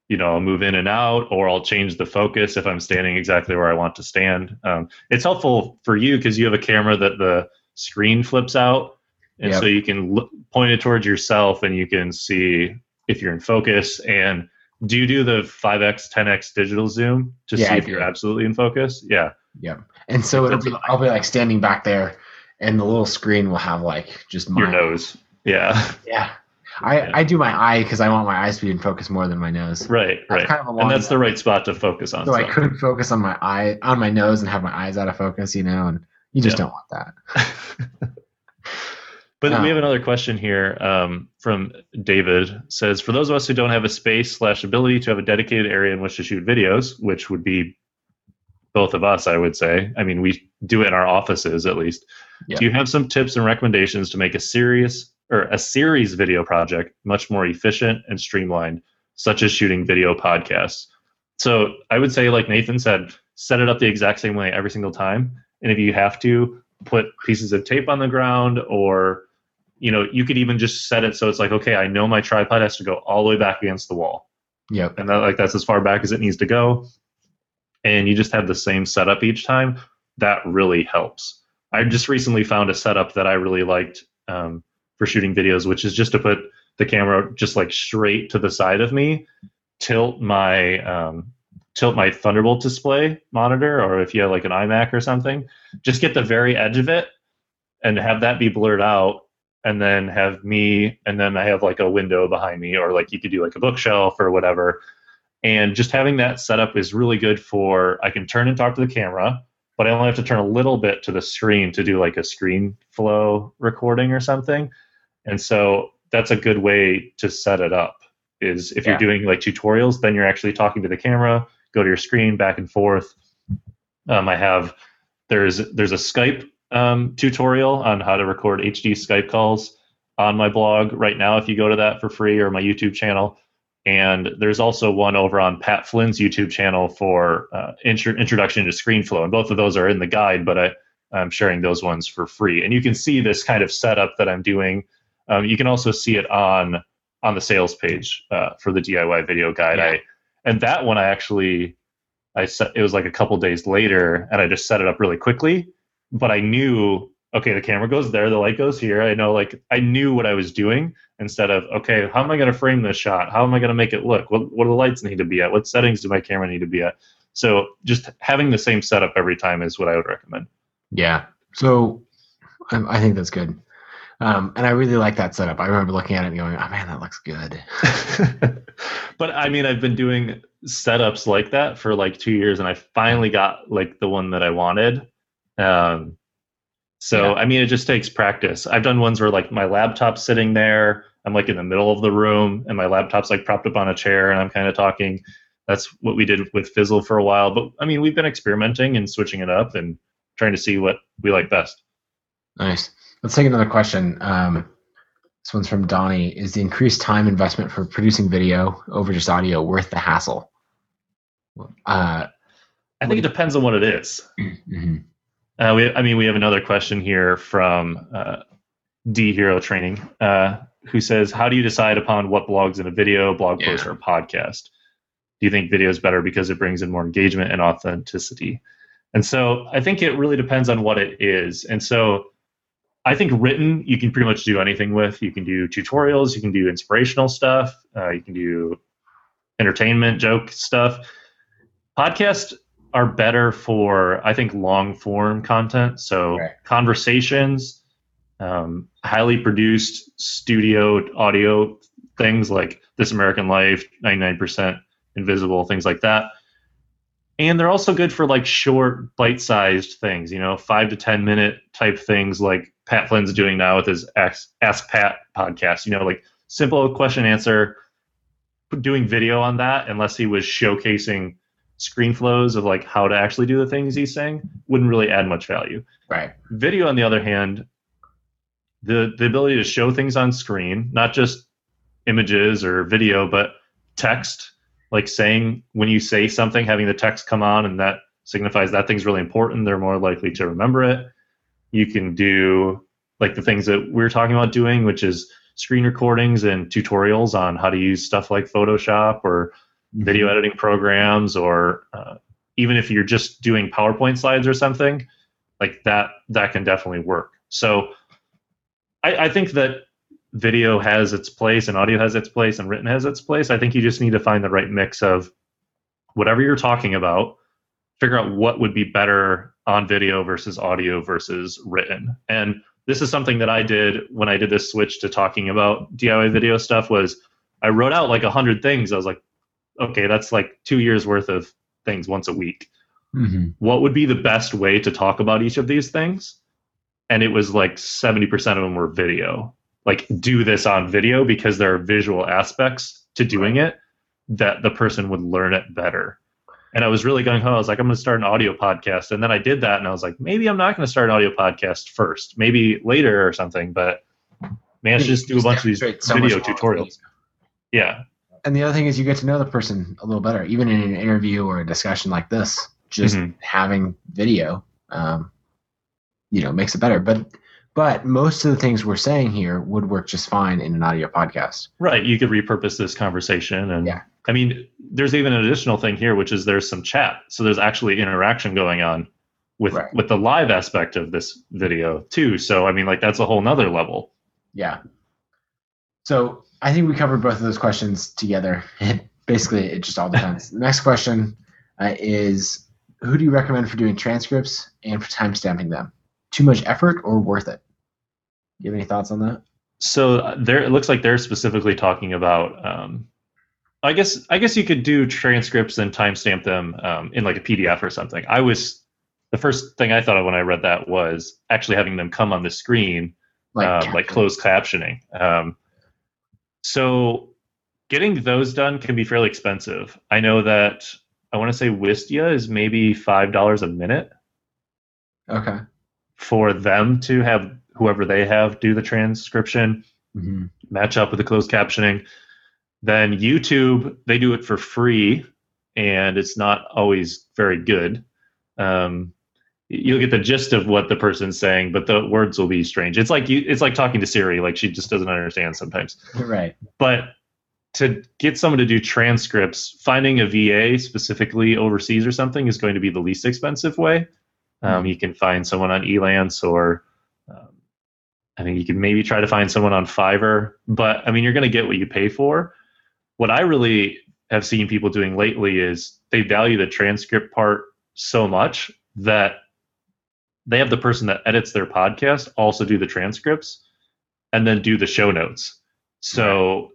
you know, I'll move in and out or I'll change the focus if I'm standing exactly where I want to stand. Um, it's helpful for you because you have a camera that the screen flips out. And yep. so you can look, point it towards yourself and you can see if you're in focus. And do you do the 5x, 10x digital zoom to yeah, see if you're absolutely in focus? Yeah. Yeah. And so it'll be, I'll be like standing back there and the little screen will have like just my, your nose. Yeah. Yeah. I, yeah. I do my eye because I want my eyes to be in focus more than my nose. Right, that's right. Kind of and that's the right spot to focus on. So, I couldn't focus on my eye on my nose and have my eyes out of focus, you know, and you just yeah. don't want that. *laughs* but we have another question here um, from David. Says for those of us who don't have a space slash ability to have a dedicated area in which to shoot videos, which would be both of us, I would say. I mean, we do it in our offices at least. Yeah. Do you have some tips and recommendations to make a serious or a series video project much more efficient and streamlined, such as shooting video podcasts? So I would say, like Nathan said, set it up the exact same way every single time. And if you have to, put pieces of tape on the ground or you know you could even just set it so it's like okay i know my tripod has to go all the way back against the wall. Yep. And that like that's as far back as it needs to go. And you just have the same setup each time. That really helps. I just recently found a setup that I really liked um, for shooting videos, which is just to put the camera just like straight to the side of me, tilt my um, tilt my Thunderbolt display monitor, or if you have like an iMac or something, just get the very edge of it and have that be blurred out, and then have me, and then I have like a window behind me, or like you could do like a bookshelf or whatever. And just having that setup is really good for I can turn and talk to the camera but I only have to turn a little bit to the screen to do like a screen flow recording or something. And so that's a good way to set it up is if yeah. you're doing like tutorials, then you're actually talking to the camera, go to your screen back and forth. Um, I have there's there's a Skype um, tutorial on how to record HD Skype calls on my blog right now. If you go to that for free or my YouTube channel, and there's also one over on Pat Flynn's YouTube channel for uh, intro- introduction to ScreenFlow, and both of those are in the guide. But I, I'm sharing those ones for free, and you can see this kind of setup that I'm doing. Um, you can also see it on on the sales page uh, for the DIY video guide. Yeah. I and that one I actually I set it was like a couple days later, and I just set it up really quickly. But I knew okay, the camera goes there, the light goes here. I know like I knew what I was doing instead of okay, how am I going to frame this shot? How am I going to make it look? What what do the lights need to be at? What settings do my camera need to be at? So just having the same setup every time is what I would recommend. Yeah. So I, I think that's good. Um, and I really like that setup. I remember looking at it and going, "Oh man, that looks good." *laughs* but I mean, I've been doing setups like that for like two years, and I finally got like the one that I wanted. Um, so yeah. I mean, it just takes practice. I've done ones where like my laptop's sitting there, I'm like in the middle of the room, and my laptop's like propped up on a chair, and I'm kind of talking. That's what we did with Fizzle for a while. But I mean, we've been experimenting and switching it up and trying to see what we like best. Nice. Let's take another question. Um, this one's from Donnie. Is the increased time investment for producing video over just audio worth the hassle? Uh, I think it depends on what it is. *clears throat* Mm-hmm. Uh, we, I mean, we have another question here from uh, D Hero Training, uh, who says, "How do you decide upon what blogs in a video, blog yeah. post, or podcast? Do you think video is better because it brings in more engagement and authenticity?" And so, I think it really depends on what it is. And so, I think written you can pretty much do anything with. You can do tutorials, you can do inspirational stuff, uh, you can do entertainment joke stuff. Podcast are better for I think long form content. So right. conversations, um, highly produced studio audio things like This American Life, 99% Invisible, things like that. And they're also good for like short, bite sized things, you know, five to 10 minute type things like Pat Flynn's doing now with his Ask, Ask Pat podcast, you know, like simple question answer, doing video on that, unless he was showcasing screen flows of like how to actually do the things he's saying wouldn't really add much value. Right. Video, on the other hand, the the ability to show things on screen, not just images or video, but text, like saying when you say something, having the text come on and that signifies that thing's really important. They're more likely to remember it. You can do like the things that we're talking about doing, which is screen recordings and tutorials on how to use stuff like Photoshop or mm-hmm. video editing programs or uh, even if you're just doing PowerPoint slides or something, like that that can definitely work. So I, I think that video has its place and audio has its place and written has its place. I think you just need to find the right mix of whatever you're talking about, figure out what would be better on video versus audio versus written. And this is something that I did when I did this switch to talking about DIY video stuff was I wrote out like a hundred things. I was like, okay, that's like two years worth of things once a week. Mm-hmm. What would be the best way to talk about each of these things? And it was like 70% of them were video. Like, do this on video because there are visual aspects to doing it that the person would learn it better. And I was really going, oh, I was like, I'm going to start an audio podcast. And then I did that and I was like, maybe I'm not going to start an audio podcast first, maybe later or something. But man, I just do a bunch of these so video tutorials. Yeah and the other thing is you get to know the person a little better, even in an interview or a discussion like this. Just mm-hmm. having video, um, you know, makes it better. But but most of the things we're saying here would work just fine in an audio podcast. Right. You could repurpose this conversation, and yeah. I mean, there's even an additional thing here, which is there's some chat, so there's actually interaction going on with right. with the live aspect of this video too. So I mean, like that's a whole nother level. Yeah. So I think we covered both of those questions together. Basically, it just all depends. the next question uh, is Who do you recommend for doing transcripts and for timestamping them? Too much effort or worth it? Do you have any thoughts on that? So uh, there, it looks like they're specifically talking about. Um, I guess I guess you could do transcripts and timestamp them um, in like a PDF or something. I was the first thing I thought of when I read that was actually having them come on the screen, like, um, like closed captioning. Um, so getting those done can be fairly expensive. I know that I want to say Wistia is maybe five dollars a minute. Okay. for them to have whoever they have do the transcription, Mhm. match up with the closed captioning. Then YouTube, they do it for free, and it's not always very good. Um, you'll get the gist of what the person's saying, but the words will be strange. It's like you, it's like talking to Siri, like she just doesn't understand sometimes. Right. But to get someone to do transcripts, finding a VA specifically overseas or something is going to be the least expensive way. Um, you can find someone on Elance or um, I mean, you can maybe try to find someone on Fiverr, but I mean, you're going to get what you pay for. What I really have seen people doing lately is they value the transcript part so much that they have the person that edits their podcast also do the transcripts and then do the show notes. So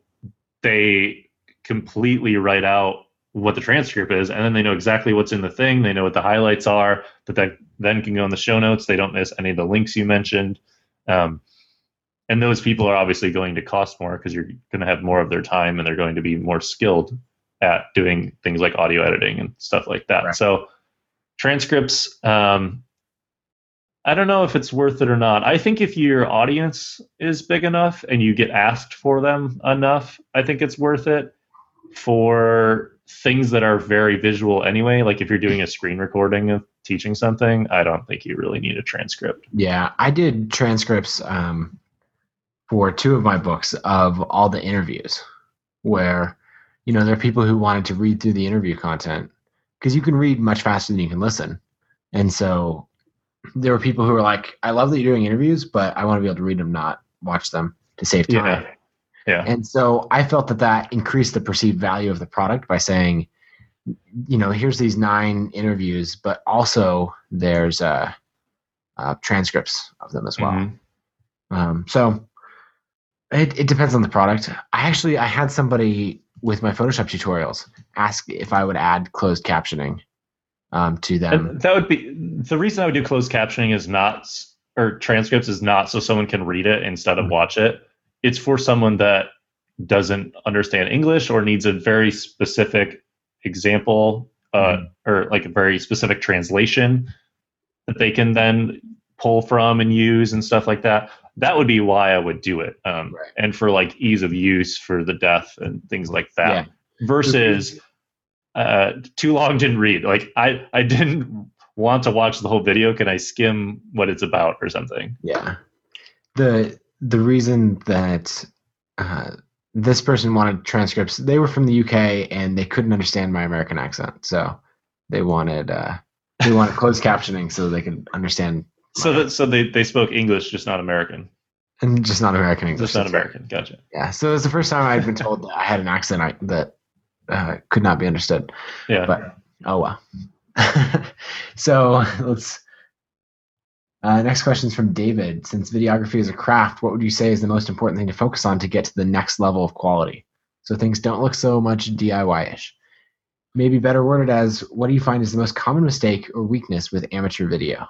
they completely write out what the transcript is and then they know exactly what's in the thing they know what the highlights are that they then can go in the show notes they don't miss any of the links you mentioned um, and those people are obviously going to cost more because you're going to have more of their time and they're going to be more skilled at doing things like audio editing and stuff like that Right. so transcripts um, i don't know if it's worth it or not. I think if your audience is big enough and you get asked for them enough i think it's worth it for things that are very visual anyway. Like if you're doing a screen recording of teaching something i don't think you really need a transcript. Yeah, I did transcripts um, for two of my books of all the interviews, where you know there are people who wanted to read through the interview content because you can read much faster than you can listen, and so there were people who were like, "I love that you're doing interviews, but I want to be able to read them, not watch them to save time." yeah yeah And so I felt that that increased the perceived value of the product by saying, you know, here's these nine interviews, but also there's uh, uh, transcripts of them as well. Mhm. Um, so it, it depends on the product. I actually I had somebody with my Photoshop tutorials ask if I would add closed captioning um, to them. And that would be the reason I would do closed captioning is not or transcripts is not so someone can read it instead of Mhm. watch it. It's for someone that doesn't understand English or needs a very specific example uh, Mhm. or like a very specific translation that they can then pull from and use and stuff like that. That would be why I would do it. Um, Right. And for like ease of use for the deaf and things like that. Yeah. Versus uh, too long didn't read. Like I, I didn't want to watch the whole video. Can I skim what it's about or something? Yeah. The the reason that uh, this person wanted transcripts, they were from the UK and they couldn't understand my American accent, so they wanted uh, they wanted closed *laughs* captioning so they could understand. So that so they, they spoke English, just not American. and just not American English. Just not. American. Gotcha. Yeah. So it was the first time I'd been told that I had an accent I, that uh, could not be understood. Yeah. But oh well. *laughs* so let's. Uh, next question is from David. Since videography is a craft, what would you say is the most important thing to focus on to get to the next level of quality? So things don't look so much DIY ish. Maybe better worded as what do you find is the most common mistake or weakness with amateur video?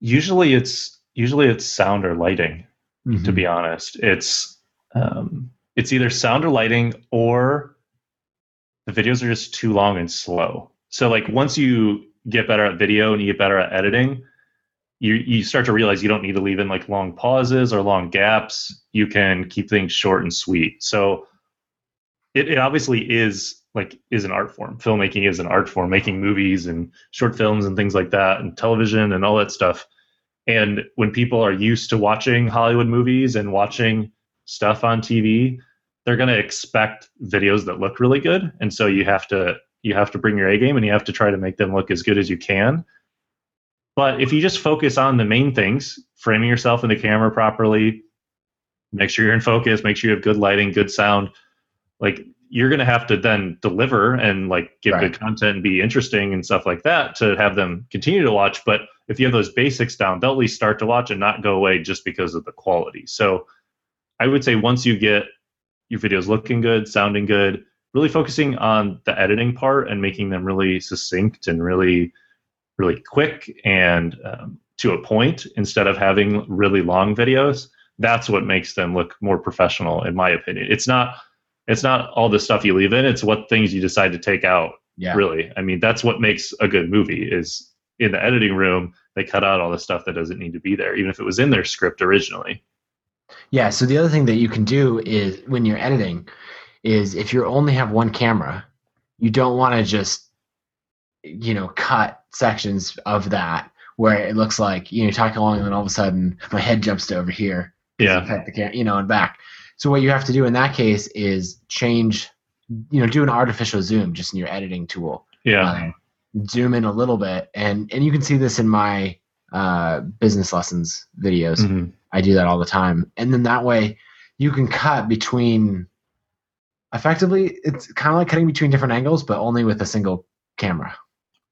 usually it's usually it's sound or lighting. to Mhm. be honest. It's um, it's either sound or lighting, or the videos are just too long and slow. So like once you get better at video and you get better at editing, you you start to realize you don't need to leave in like long pauses or long gaps. You can keep things short and sweet. So it, it obviously is like is an art form. Filmmaking is an art form, making movies and short films and things like that, and television and all that stuff. And when people are used to watching Hollywood movies and watching stuff on TV, they're going to expect videos that look really good. And so you have to you have to bring your A game and you have to try to make them look as good as you can. But if you just focus on the main things, framing yourself in the camera properly, make sure you're in focus, make sure you have good lighting, good sound, like you're going to have to then deliver and like give Right. good content and be interesting and stuff like that to have them continue to watch. But if you have those basics down, they'll at least start to watch and not go away just because of the quality. So I would say once you get your videos looking good, sounding good, really focusing on the editing part and making them really succinct and really, really quick and um, to a point instead of having really long videos. That's what makes them look more professional, in my opinion. It's not, it's not all the stuff you leave in. It's what things you decide to take out Yeah. really i mean that's what makes a good movie is in the editing room, they cut out all the stuff that doesn't need to be there, even if it was in their script originally. Yeah. So the other thing that you can do is when you're editing, is if you only have one camera, you don't want to just, you know, cut sections of that where it looks like you know you're talking along and then all of a sudden my head jumps to over here. Yeah. The cam- you know, and back. So what you have to do in that case is change, you know, do an artificial zoom just in your editing tool. Yeah. Um, zoom in a little bit, and and you can see this in my uh, business lessons videos. Mhm. I do that all the time. And then that way you can cut between effectively it's kind of like cutting between different angles, but only with a single camera.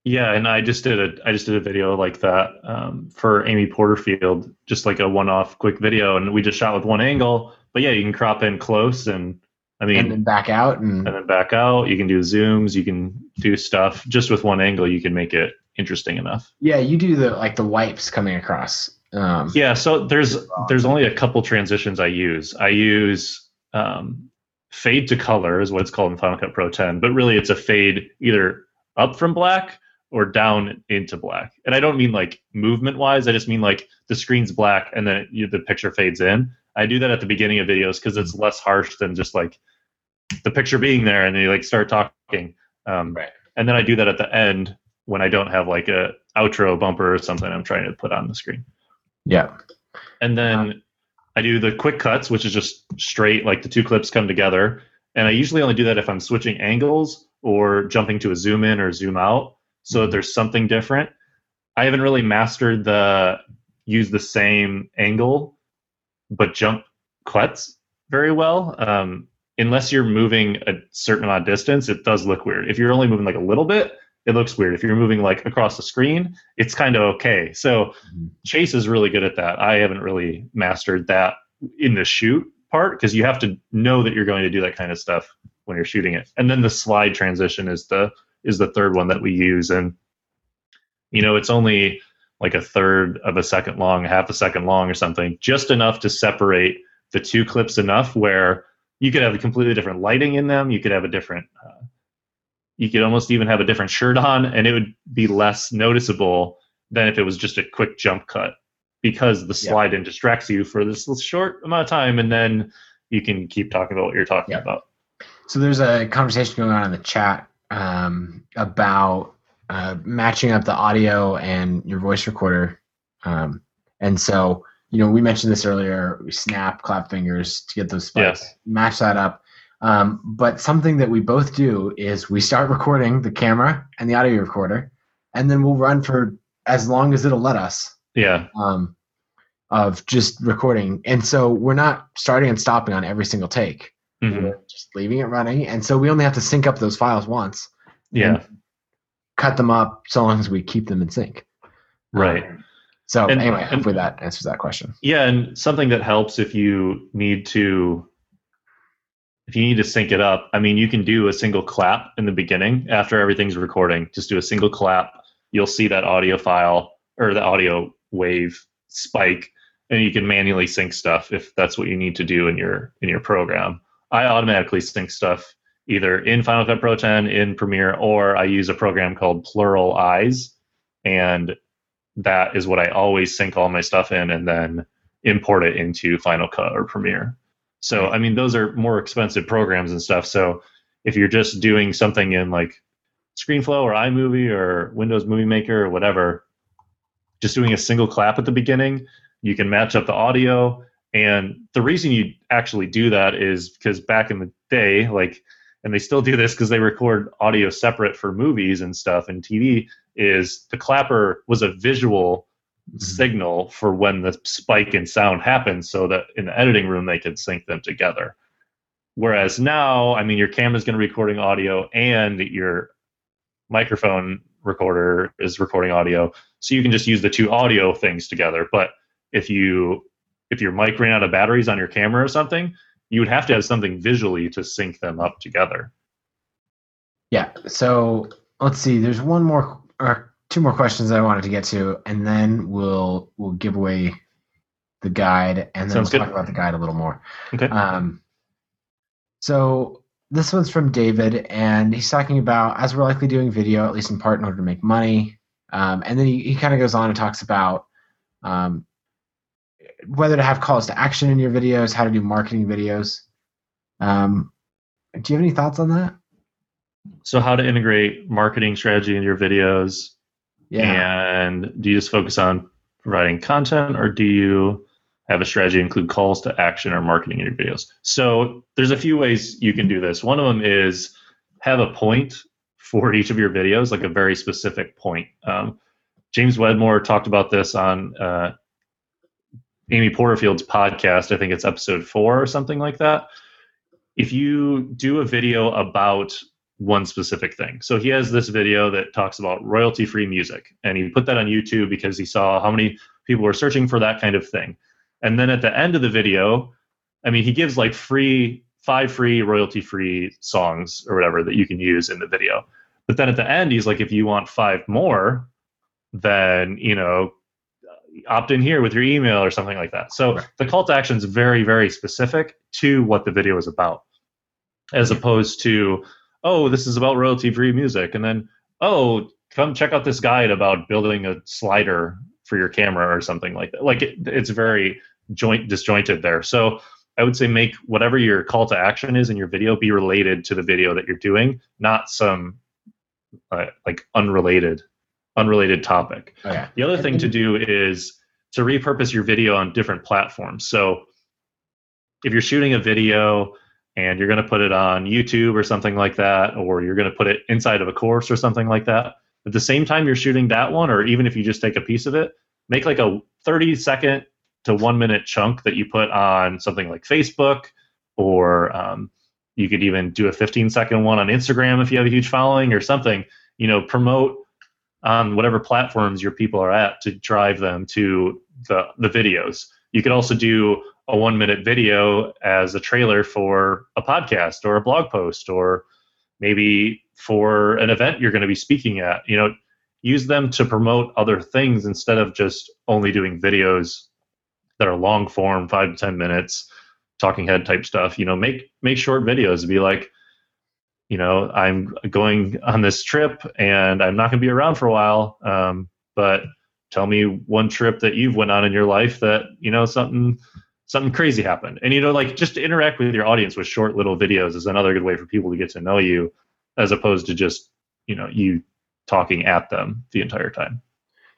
Yeah, and I just did a I just did a video like that um, for Amy Porterfield, just like a one-off quick video, and we just shot with one angle. But yeah, you can crop in close, and I mean, And then back out and and then back out. You can do zooms. You can do stuff just with one angle. You can make it interesting enough. yeah, you do the like the wipes coming across. Um, Yeah. So there's there's only a couple transitions I use. I use um, fade to color is what it's called in Final Cut Pro 10, but really it's a fade either up from black or down into black. And I don't mean like movement wise. I just mean like the screen's black and then you, the picture fades in. I do that at the beginning of videos because it's less harsh than just like the picture being there and then you like start talking. Um, Right. And then I do that at the end when I don't have like a outro bumper or something I'm trying to put on the screen. yeah. And then I do the quick cuts, which is just straight, like the two clips come together. And I usually only do that if I'm switching angles or jumping to a zoom in or zoom out so that there's something different. I haven't really mastered the use the same angle but jump cuts very well. Um, unless you're moving a certain amount of distance, it does look weird. If you're only moving like a little bit, it looks weird. If you're moving like across the screen, it's kind of okay. So Mhm. Chase is really good at that. I haven't really mastered that in the shoot part because you have to know that you're going to do that kind of stuff when you're shooting it. And then the slide transition is the is the third one that we use and you know it's only like a third of a second long, half a second long or something, just enough to separate the two clips enough where you could have a completely different lighting in them, you could have a different uh, you could almost even have a different shirt on and it would be less noticeable than if it was just a quick jump cut because the Yeah. slide in distracts you for this short amount of time and then you can keep talking about what you're talking Yeah. about. So there's a conversation going on in the chat um, about uh, matching up the audio and your voice recorder. Um, and so, you know, we mentioned this earlier. We snap, clap fingers to get those spikes. Yes. Match that up. Um, but something that we both do is we start recording the camera and the audio recorder, and then we'll run for as long as it'll let us Yeah. um, of just recording. And so we're not starting and stopping on every single take Mhm. we're just leaving it running and so we only have to sync up those files once Yeah. cut them up so long as we keep them in sync Right. Um, so And- anyway and- hopefully that answers that question Yeah, and something that helps if you need to if you need to sync it up, I mean you can do a single clap in the beginning after everything's recording. Just do a single clap. You'll see that audio file or the audio wave spike and you can manually sync stuff if that's what you need to do in your in your program. I automatically sync stuff either in Final Cut Pro 10 in Premiere or I use a program called PluralEyes and that is what I always sync all my stuff in and then import it into Final Cut or Premiere. So, I mean, those are more expensive programs and stuff. So, if you're just doing something in like ScreenFlow or iMovie or Windows Movie Maker or whatever, just doing a single clap at the beginning, you can match up the audio. And the reason you actually do that is because back in the day, like, and they still do this because they record audio separate for movies and stuff and TV, is the clapper was a visual Mm-hmm. signal for when the spike in sound happens so that in the editing room they could sync them together. Whereas now, I mean, your camera's going to be recording audio and your microphone recorder is recording audio. So you can just use the two audio things together. But if you if your mic ran out of batteries on your camera or something, you would have to have something visually to sync them up together. yeah so let's see there's one more or two more questions i wanted to get to and then we'll we'll give away the guide and then Sounds we'll good. talk about the guide a little more Okay. Um, so this one's from David, and he's talking about as we're likely doing video, at least in part, in order to make money. Um, and then he, he kind of goes on and talks about um, whether to have calls to action in your videos, how to do marketing videos. Um, do you have any thoughts on that? So, how to integrate marketing strategy in your videos? Yeah. And do you just focus on providing content, or do you have a strategy include calls to action or marketing in your videos? So, there's a few ways you can do this. One of them is have a point for each of your videos, like a very specific point. Um, James Wedmore talked about this on uh, Amy Porterfield's podcast. I think it's episode four or something like that. If you do a video about one specific thing, so he has this video that talks about royalty free music, and he put that on YouTube because he saw how many people were searching for that kind of thing. And then at the end of the video, I mean, he gives like free five free royalty free songs or whatever that you can use in the video. But then at the end, he's like, if you want five more, then you know, opt in here with your email or something like that. So right. the call to action is very, very specific to what the video is about, as opposed to, oh, this is about royalty free music, and then oh, come check out this guide about building a slider for your camera or something like that. Like it, it's very joint disjointed there. So I would say make whatever your call to action is in your video be related to the video that you're doing, not some uh, like unrelated unrelated topic. Okay. Oh, the other thing to do is to repurpose your video on different platforms. So if you're shooting a video and you're going to put it on YouTube or something like that, or you're going to put it inside of a course or something like that, at the same time you're shooting that one, or even if you just take a piece of it, make like a 30 second to one minute chunk that you put on something like Facebook, or um, you could even do a 15 second one on Instagram if you have a huge following or something. You know, promote on whatever platforms your people are at to drive them to the, the videos. You could also do a one minute video as a trailer for a podcast or a blog post or maybe for an event you're going to be speaking at. You know, use them to promote other things instead of just only doing videos that are long form, five to ten minutes, talking head type stuff. You know, make make short videos. Be like, you know, I'm going on this trip and I'm not going to be around for a while. Um, but tell me one trip that you've went on in your life that you know something something crazy happened. And you know, like just to interact with your audience with short little videos is another good way for people to get to know you, as opposed to just you know you talking at them the entire time.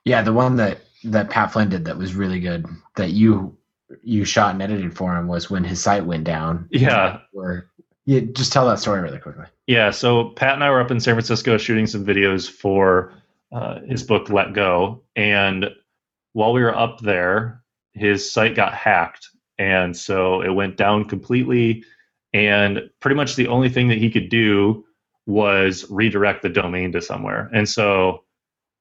Yeah, the one that that Pat Flynn did that was really good that you you shot and edited for him was when his site went down. Yeah. Where yeah, just tell that story really quickly. Yeah, so Pat and I were up in San Francisco shooting some videos for uh, his book Let Go, and while we were up there, his site got hacked, and so it went down completely. And pretty much the only thing that he could do was redirect the domain to somewhere. And so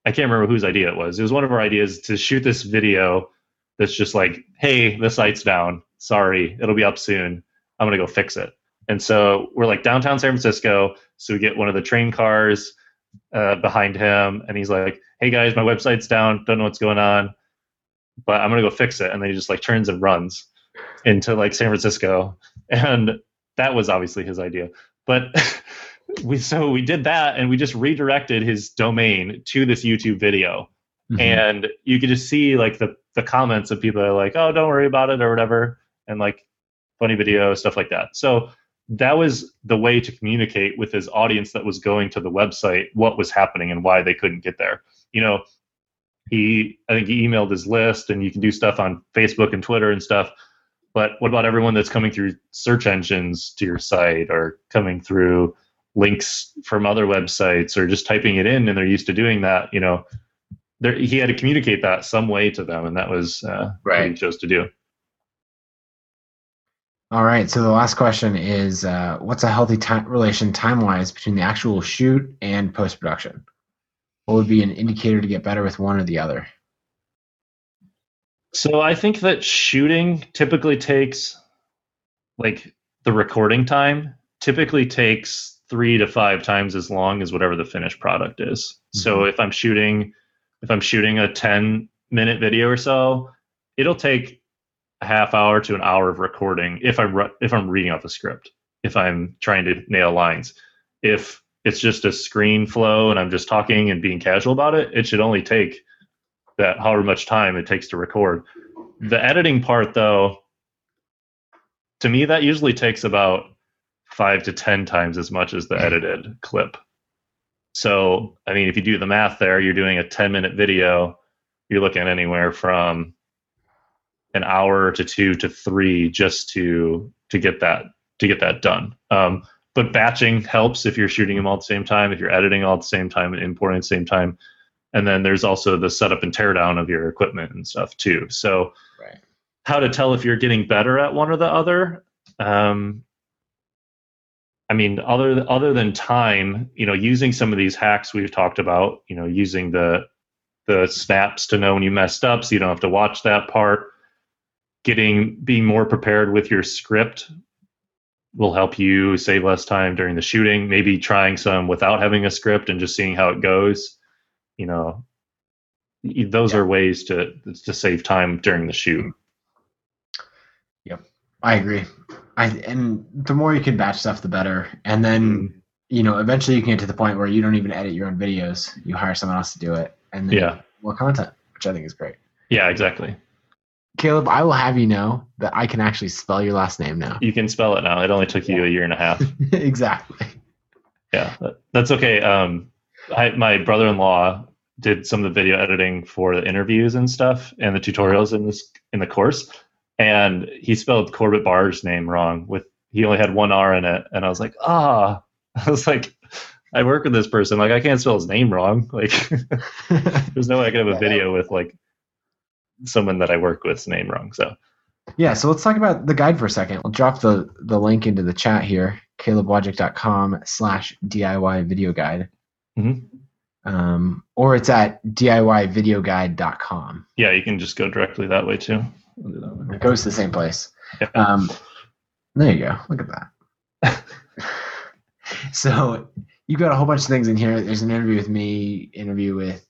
I can't remember whose idea it was. It was one of our ideas to shoot this video that's just like, hey, the site's down. Sorry, it'll be up soon. I'm gonna go fix it. And so we're like downtown San Francisco. So we get one of the train cars uh, behind him, and he's like, "Hey guys, my website's down. Don't know what's going on, but I'm gonna go fix it." And then he just like turns and runs into like San Francisco, and that was obviously his idea. But *laughs* we so we did that, and we just redirected his domain to this YouTube video, mm-hmm. and you could just see like the the comments of people that are like, "Oh, don't worry about it" or whatever, and like funny video stuff like that. So that was the way to communicate with his audience that was going to the website what was happening and why they couldn't get there. You know, he I think he emailed his list and you can do stuff on Facebook and Twitter and stuff. But what about everyone that's coming through search engines to your site or coming through links from other websites or just typing it in and they're used to doing that, you know, there, he had to communicate that some way to them and that was uh, right. what he chose to do. All right. So the last question is, uh, what's a healthy time relation time wise between the actual shoot and post production? What would be an indicator to get better with one or the other? So I think that shooting typically takes, like the recording time, typically takes three to five times as long as whatever the finished product is. Mm-hmm. So if I'm shooting, if I'm shooting a 10 minute video or so, it'll take a half hour to an hour of recording if I'm if I'm reading off a script, if I'm trying to nail lines. If it's just a screen flow and I'm just talking and being casual about it, it should only take that however much time it takes to record. The editing part though, to me that usually takes about five to ten times as much as the edited clip. So I mean if you do the math there, you're doing a 10 minute video, you're looking anywhere from an hour to two to three just to to get that to get that done. Um, but batching helps if you're shooting them all at the same time, if you're editing all at the same time and importing at the same time. And then there's also the setup and teardown of your equipment and stuff too. So, Right. how to tell if you're getting better at one or the other? Um, I mean, other other than time, you know, using some of these hacks we've talked about, you know, using the the snaps to know when you messed up, so you don't have to watch that part. Getting being more prepared with your script will help you save less time during the shooting. Maybe trying some without having a script and just seeing how it goes. You know, those Yeah. are ways to to save time during the shoot. Yep i agree. I and the more you can batch stuff, the better. And then you know, eventually you can get to the point where you don't even edit your own videos. You hire someone else to do it, and then Yeah. more content, which I think is great. Yeah, exactly. Caleb, I will have you know that I can actually spell your last name now. You can spell it now. It only took you a year and a half. *laughs* exactly. Yeah, that's okay. Um, I, my brother-in-law did some of the video editing for the interviews and stuff and the tutorials in this in the course, and he spelled Corbett Barr's name wrong. With he only had one R in it, and I was like, ah, *laughs* I was like, I work with this person. Like, I can't spell his name wrong. *laughs* Like, *laughs* there's no way I could have a video with like someone that I work with's name wrong. So Yeah, so let's talk about the guide for a second. I'll drop the, the link into the chat here, calebwojcik.com slash DIY video guide. Mhm. Um, or it's at DIYvideoguide.com. yeah, you can just go directly that way too. That. It goes to the same place. Yeah. Um, there you go. Look at that. *laughs* so you've got a whole bunch of things in here. There's an interview with me, interview with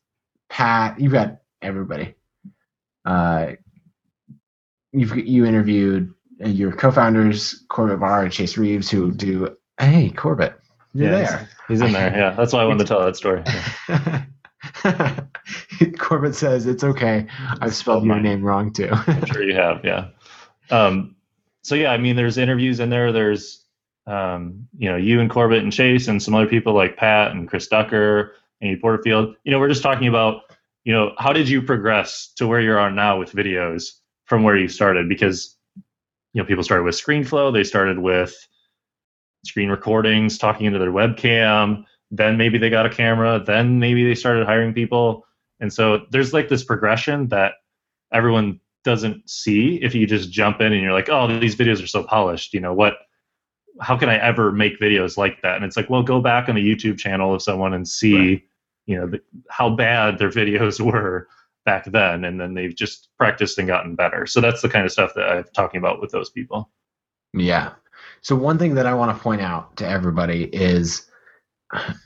Pat. You've got everybody. Uh, you've you interviewed uh, your co-founders Corbett Barr and Chase Reeves, who do. Hey, Corbett, you're Yeah, there. He's in there. Yeah, that's why I wanted to tell that story. *laughs* Corbett says it's okay. I've spelled your name wrong too. I'm sure you have, yeah. Um, so yeah, I mean, there's interviews in there. There's, um, you know, you and Corbett and Chase and some other people like Pat and Chris Ducker and Amy Porterfield. You know, we're just talking about, you know, how did you progress to where you are now with videos from where you started? Because, you know, people started with ScreenFlow. They started with screen recordings, talking into their webcam. Then maybe they got a camera. Then maybe they started hiring people. And so there's like this progression that everyone doesn't see if you just jump in and you're like, oh, these videos are so polished. You know what? How can I ever make videos like that? And it's like, well, go back on the YouTube channel of someone and see, Right. you know, the, how bad their videos *laughs* were back then, and then they've just practiced and gotten better. So that's the kind of stuff that I'm talking about with those people. Yeah. So one thing that I want to point out to everybody is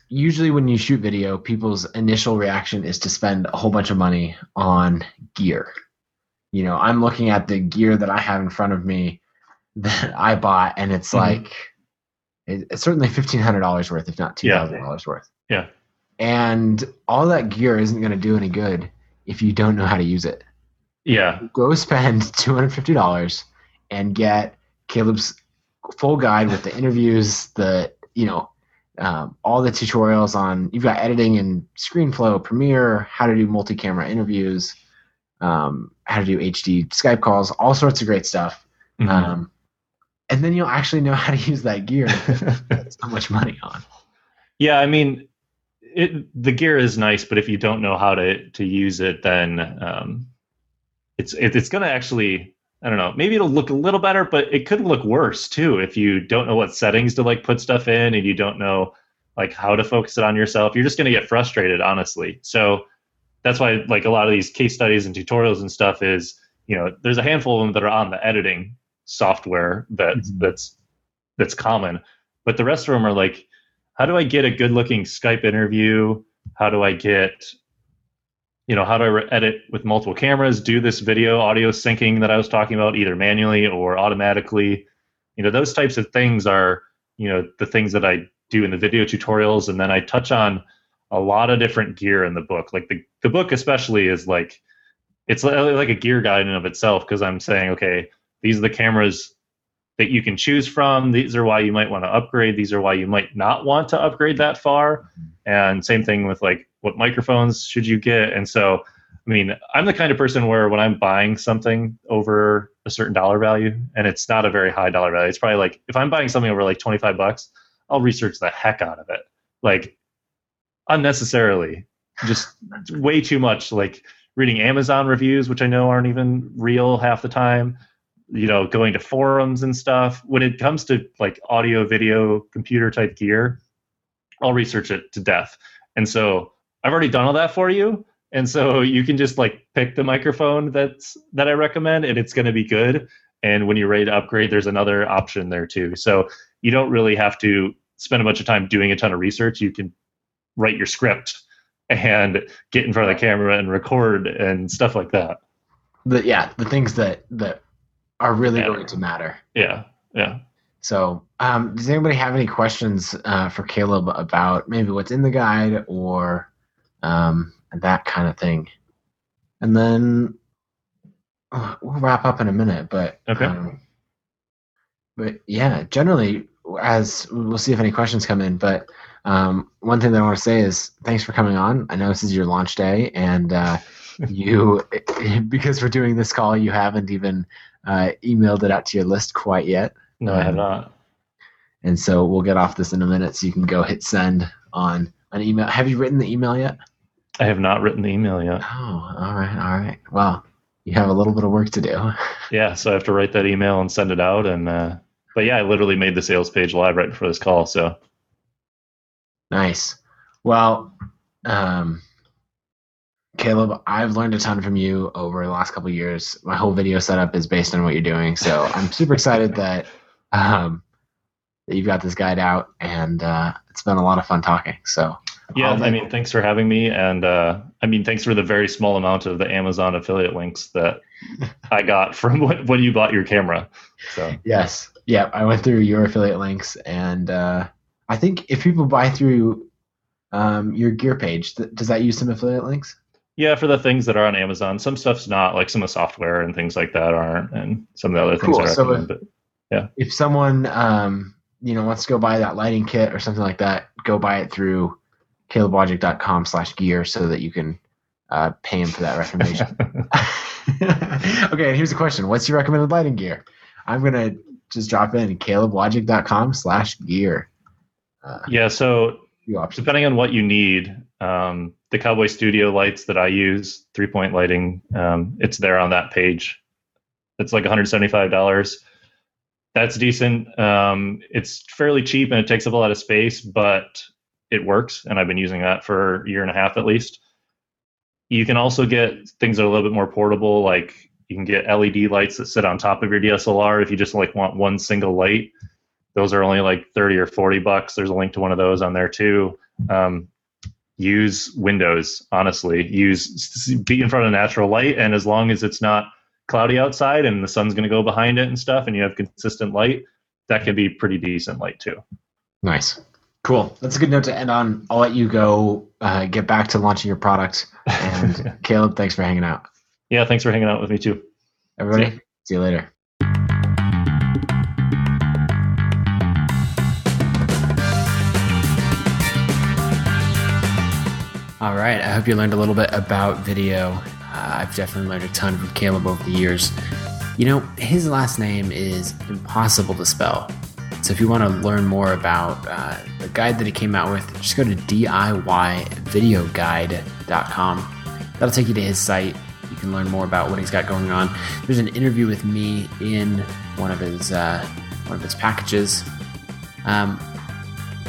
usually when you shoot video, people's initial reaction is to spend a whole bunch of money on gear. You know, I'm looking at the gear that I have in front of me that *laughs* I bought, and it's Mhm. like it's certainly fifteen hundred dollars worth, if not two Yeah. thousand dollars worth. Yeah. And all that gear isn't going to do any good if you don't know how to use it Yeah, go spend two hundred fifty dollars and get Caleb's full guide with the interviews, the you know, um, all the tutorials on. You've got editing and ScreenFlow, Premiere, how to do multi-camera interviews, um, how to do HD Skype calls, all sorts of great stuff. Mhm. Um, and then you'll actually know *laughs* how to use that gear. That's *laughs* so much money on. Yeah, I mean, it, the gear is nice, but if you don't know how to to use it, then um, it's it, it's going to actually I don't know. Maybe it'll look a little better, but it could look worse too if you don't know what settings to like put stuff in and you don't know like how to focus it on yourself. You're just going to get frustrated, honestly. So that's why like a lot of these case studies and tutorials and stuff is you know there's a handful of them that are on the editing software that Mhm. that's that's common, but the rest of them are like how do I get a good looking Skype interview? How do I get, you know, how do I re- edit with multiple cameras, do this video audio syncing that I was talking about, either manually or automatically? You know, those types of things are, you know, the things that I do in the video tutorials, and then I touch on a lot of different gear in the book. Like the the book especially is like it's like a gear guide in of itself because I'm saying, okay, these are the cameras that you can choose from. These are why you might want to upgrade. These are why you might not want to upgrade that far. And same thing with like what microphones should you get. And so, I mean, I'm the kind of person where when I'm buying something over a certain dollar value, and it's not a very high dollar value, it's probably like if I'm buying something over like 25 bucks, I'll research the heck out of it. Like unnecessarily, just way too much. Like reading Amazon reviews, which I know aren't even real half the time you know going to forums and stuff when it comes to like audio video computer type gear i'll research it to death and so i've already done all that for you and so *laughs* you can just like pick the microphone that's that i recommend and it's going to be good and when you're ready to upgrade there's another option there too so you don't really have to spend a bunch of time doing a ton of research you can write your script and get in front of the camera and record and stuff like that the yeah the things that that are really matter. going to matter. Yeah, yeah. So, um, does anybody have any questions uh, for Caleb about maybe what's in the guide or um, that kind of thing? And then uh, we'll wrap up in a minute. But okay. Um, but yeah, generally, as we'll see if any questions come in. But um, one thing that I want to say is thanks for coming on. I know this is your launch day, and uh, *laughs* you *laughs* because we're doing this call, you haven't even uh, emailed it out to your list quite yet. No, I have um, not. And so we'll get off this in a minute, so you can go hit send on an email. Have you written the email yet? I have not written the email yet. Oh, all right, all right. Well, you have a little bit of work to do. *laughs* yeah, so I have to write that email and send it out. And uh, but yeah, I literally made the sales page live right before this call. So nice. Well, um, Caleb, I've learned a ton from you over the last couple years. My whole video setup is based on what you're doing, so I'm super excited *laughs* that um, that you've got this guide out, and uh, it's been a lot of fun talking. So yeah, I mean, thanks for having me, and uh, I mean, thanks for the very small amount of the Amazon affiliate links that *laughs* I got from when, when you bought your camera. So yes, yeah, I went through your affiliate links, and uh, I think if people buy through um, your gear page, th- does that use some affiliate links? Yeah, for the things that are on Amazon, some stuff's not like some of the software and things like that aren't, and some of the other things cool. I so. If, but yeah, if someone um, you know wants to go buy that lighting kit or something like that, go buy it through calebwojcik.com slash gear so that you can uh, pay him for that recommendation. *laughs* *laughs* okay, and here's a question: What's your recommended lighting gear? I'm gonna just drop in calebwojcik.com slash gear. Uh, yeah, so depending on what you need, um, the Cowboy Studio lights that I use, three point lighting, um, it's there on that page. It's like $175. That's decent. Um, it's fairly cheap and it takes up a lot of space, but it works. And I've been using that for a year and a half at least. You can also get things that are a little bit more portable, like you can get LED lights that sit on top of your DSLR if you just like want one single light. Those are only like 30 or 40 bucks. There's a link to one of those on there too. Um, use windows honestly use be in front of natural light and as long as it's not cloudy outside and the sun's going to go behind it and stuff and you have consistent light that can be pretty decent light too nice cool that's a good note to end on i'll let you go uh, get back to launching your product and *laughs* caleb thanks for hanging out yeah thanks for hanging out with me too everybody see, see you later All right. I hope you learned a little bit about video. Uh, I've definitely learned a ton from Caleb over the years. You know, his last name is impossible to spell. So if you want to learn more about uh, the guide that he came out with, just go to DIYvideoguide.com. That'll take you to his site. You can learn more about what he's got going on. There's an interview with me in one of his uh, one of his packages. Um,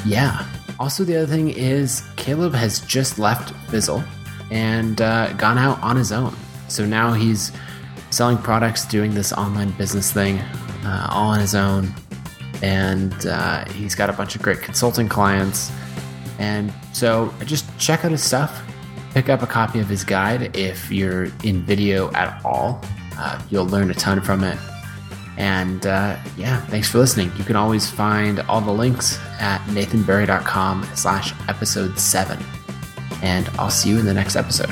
yeah, also, the other thing is Caleb has just left Fizzle and uh, gone out on his own. So now he's selling products, doing this online business thing uh, all on his own. And uh, he's got a bunch of great consulting clients. And so just check out his stuff. Pick up a copy of his guide if you're in video at all. Uh, you'll learn a ton from it. And uh, yeah, thanks for listening. You can always find all the links at nathanbarry.com slash episode seven. And I'll see you in the next episode.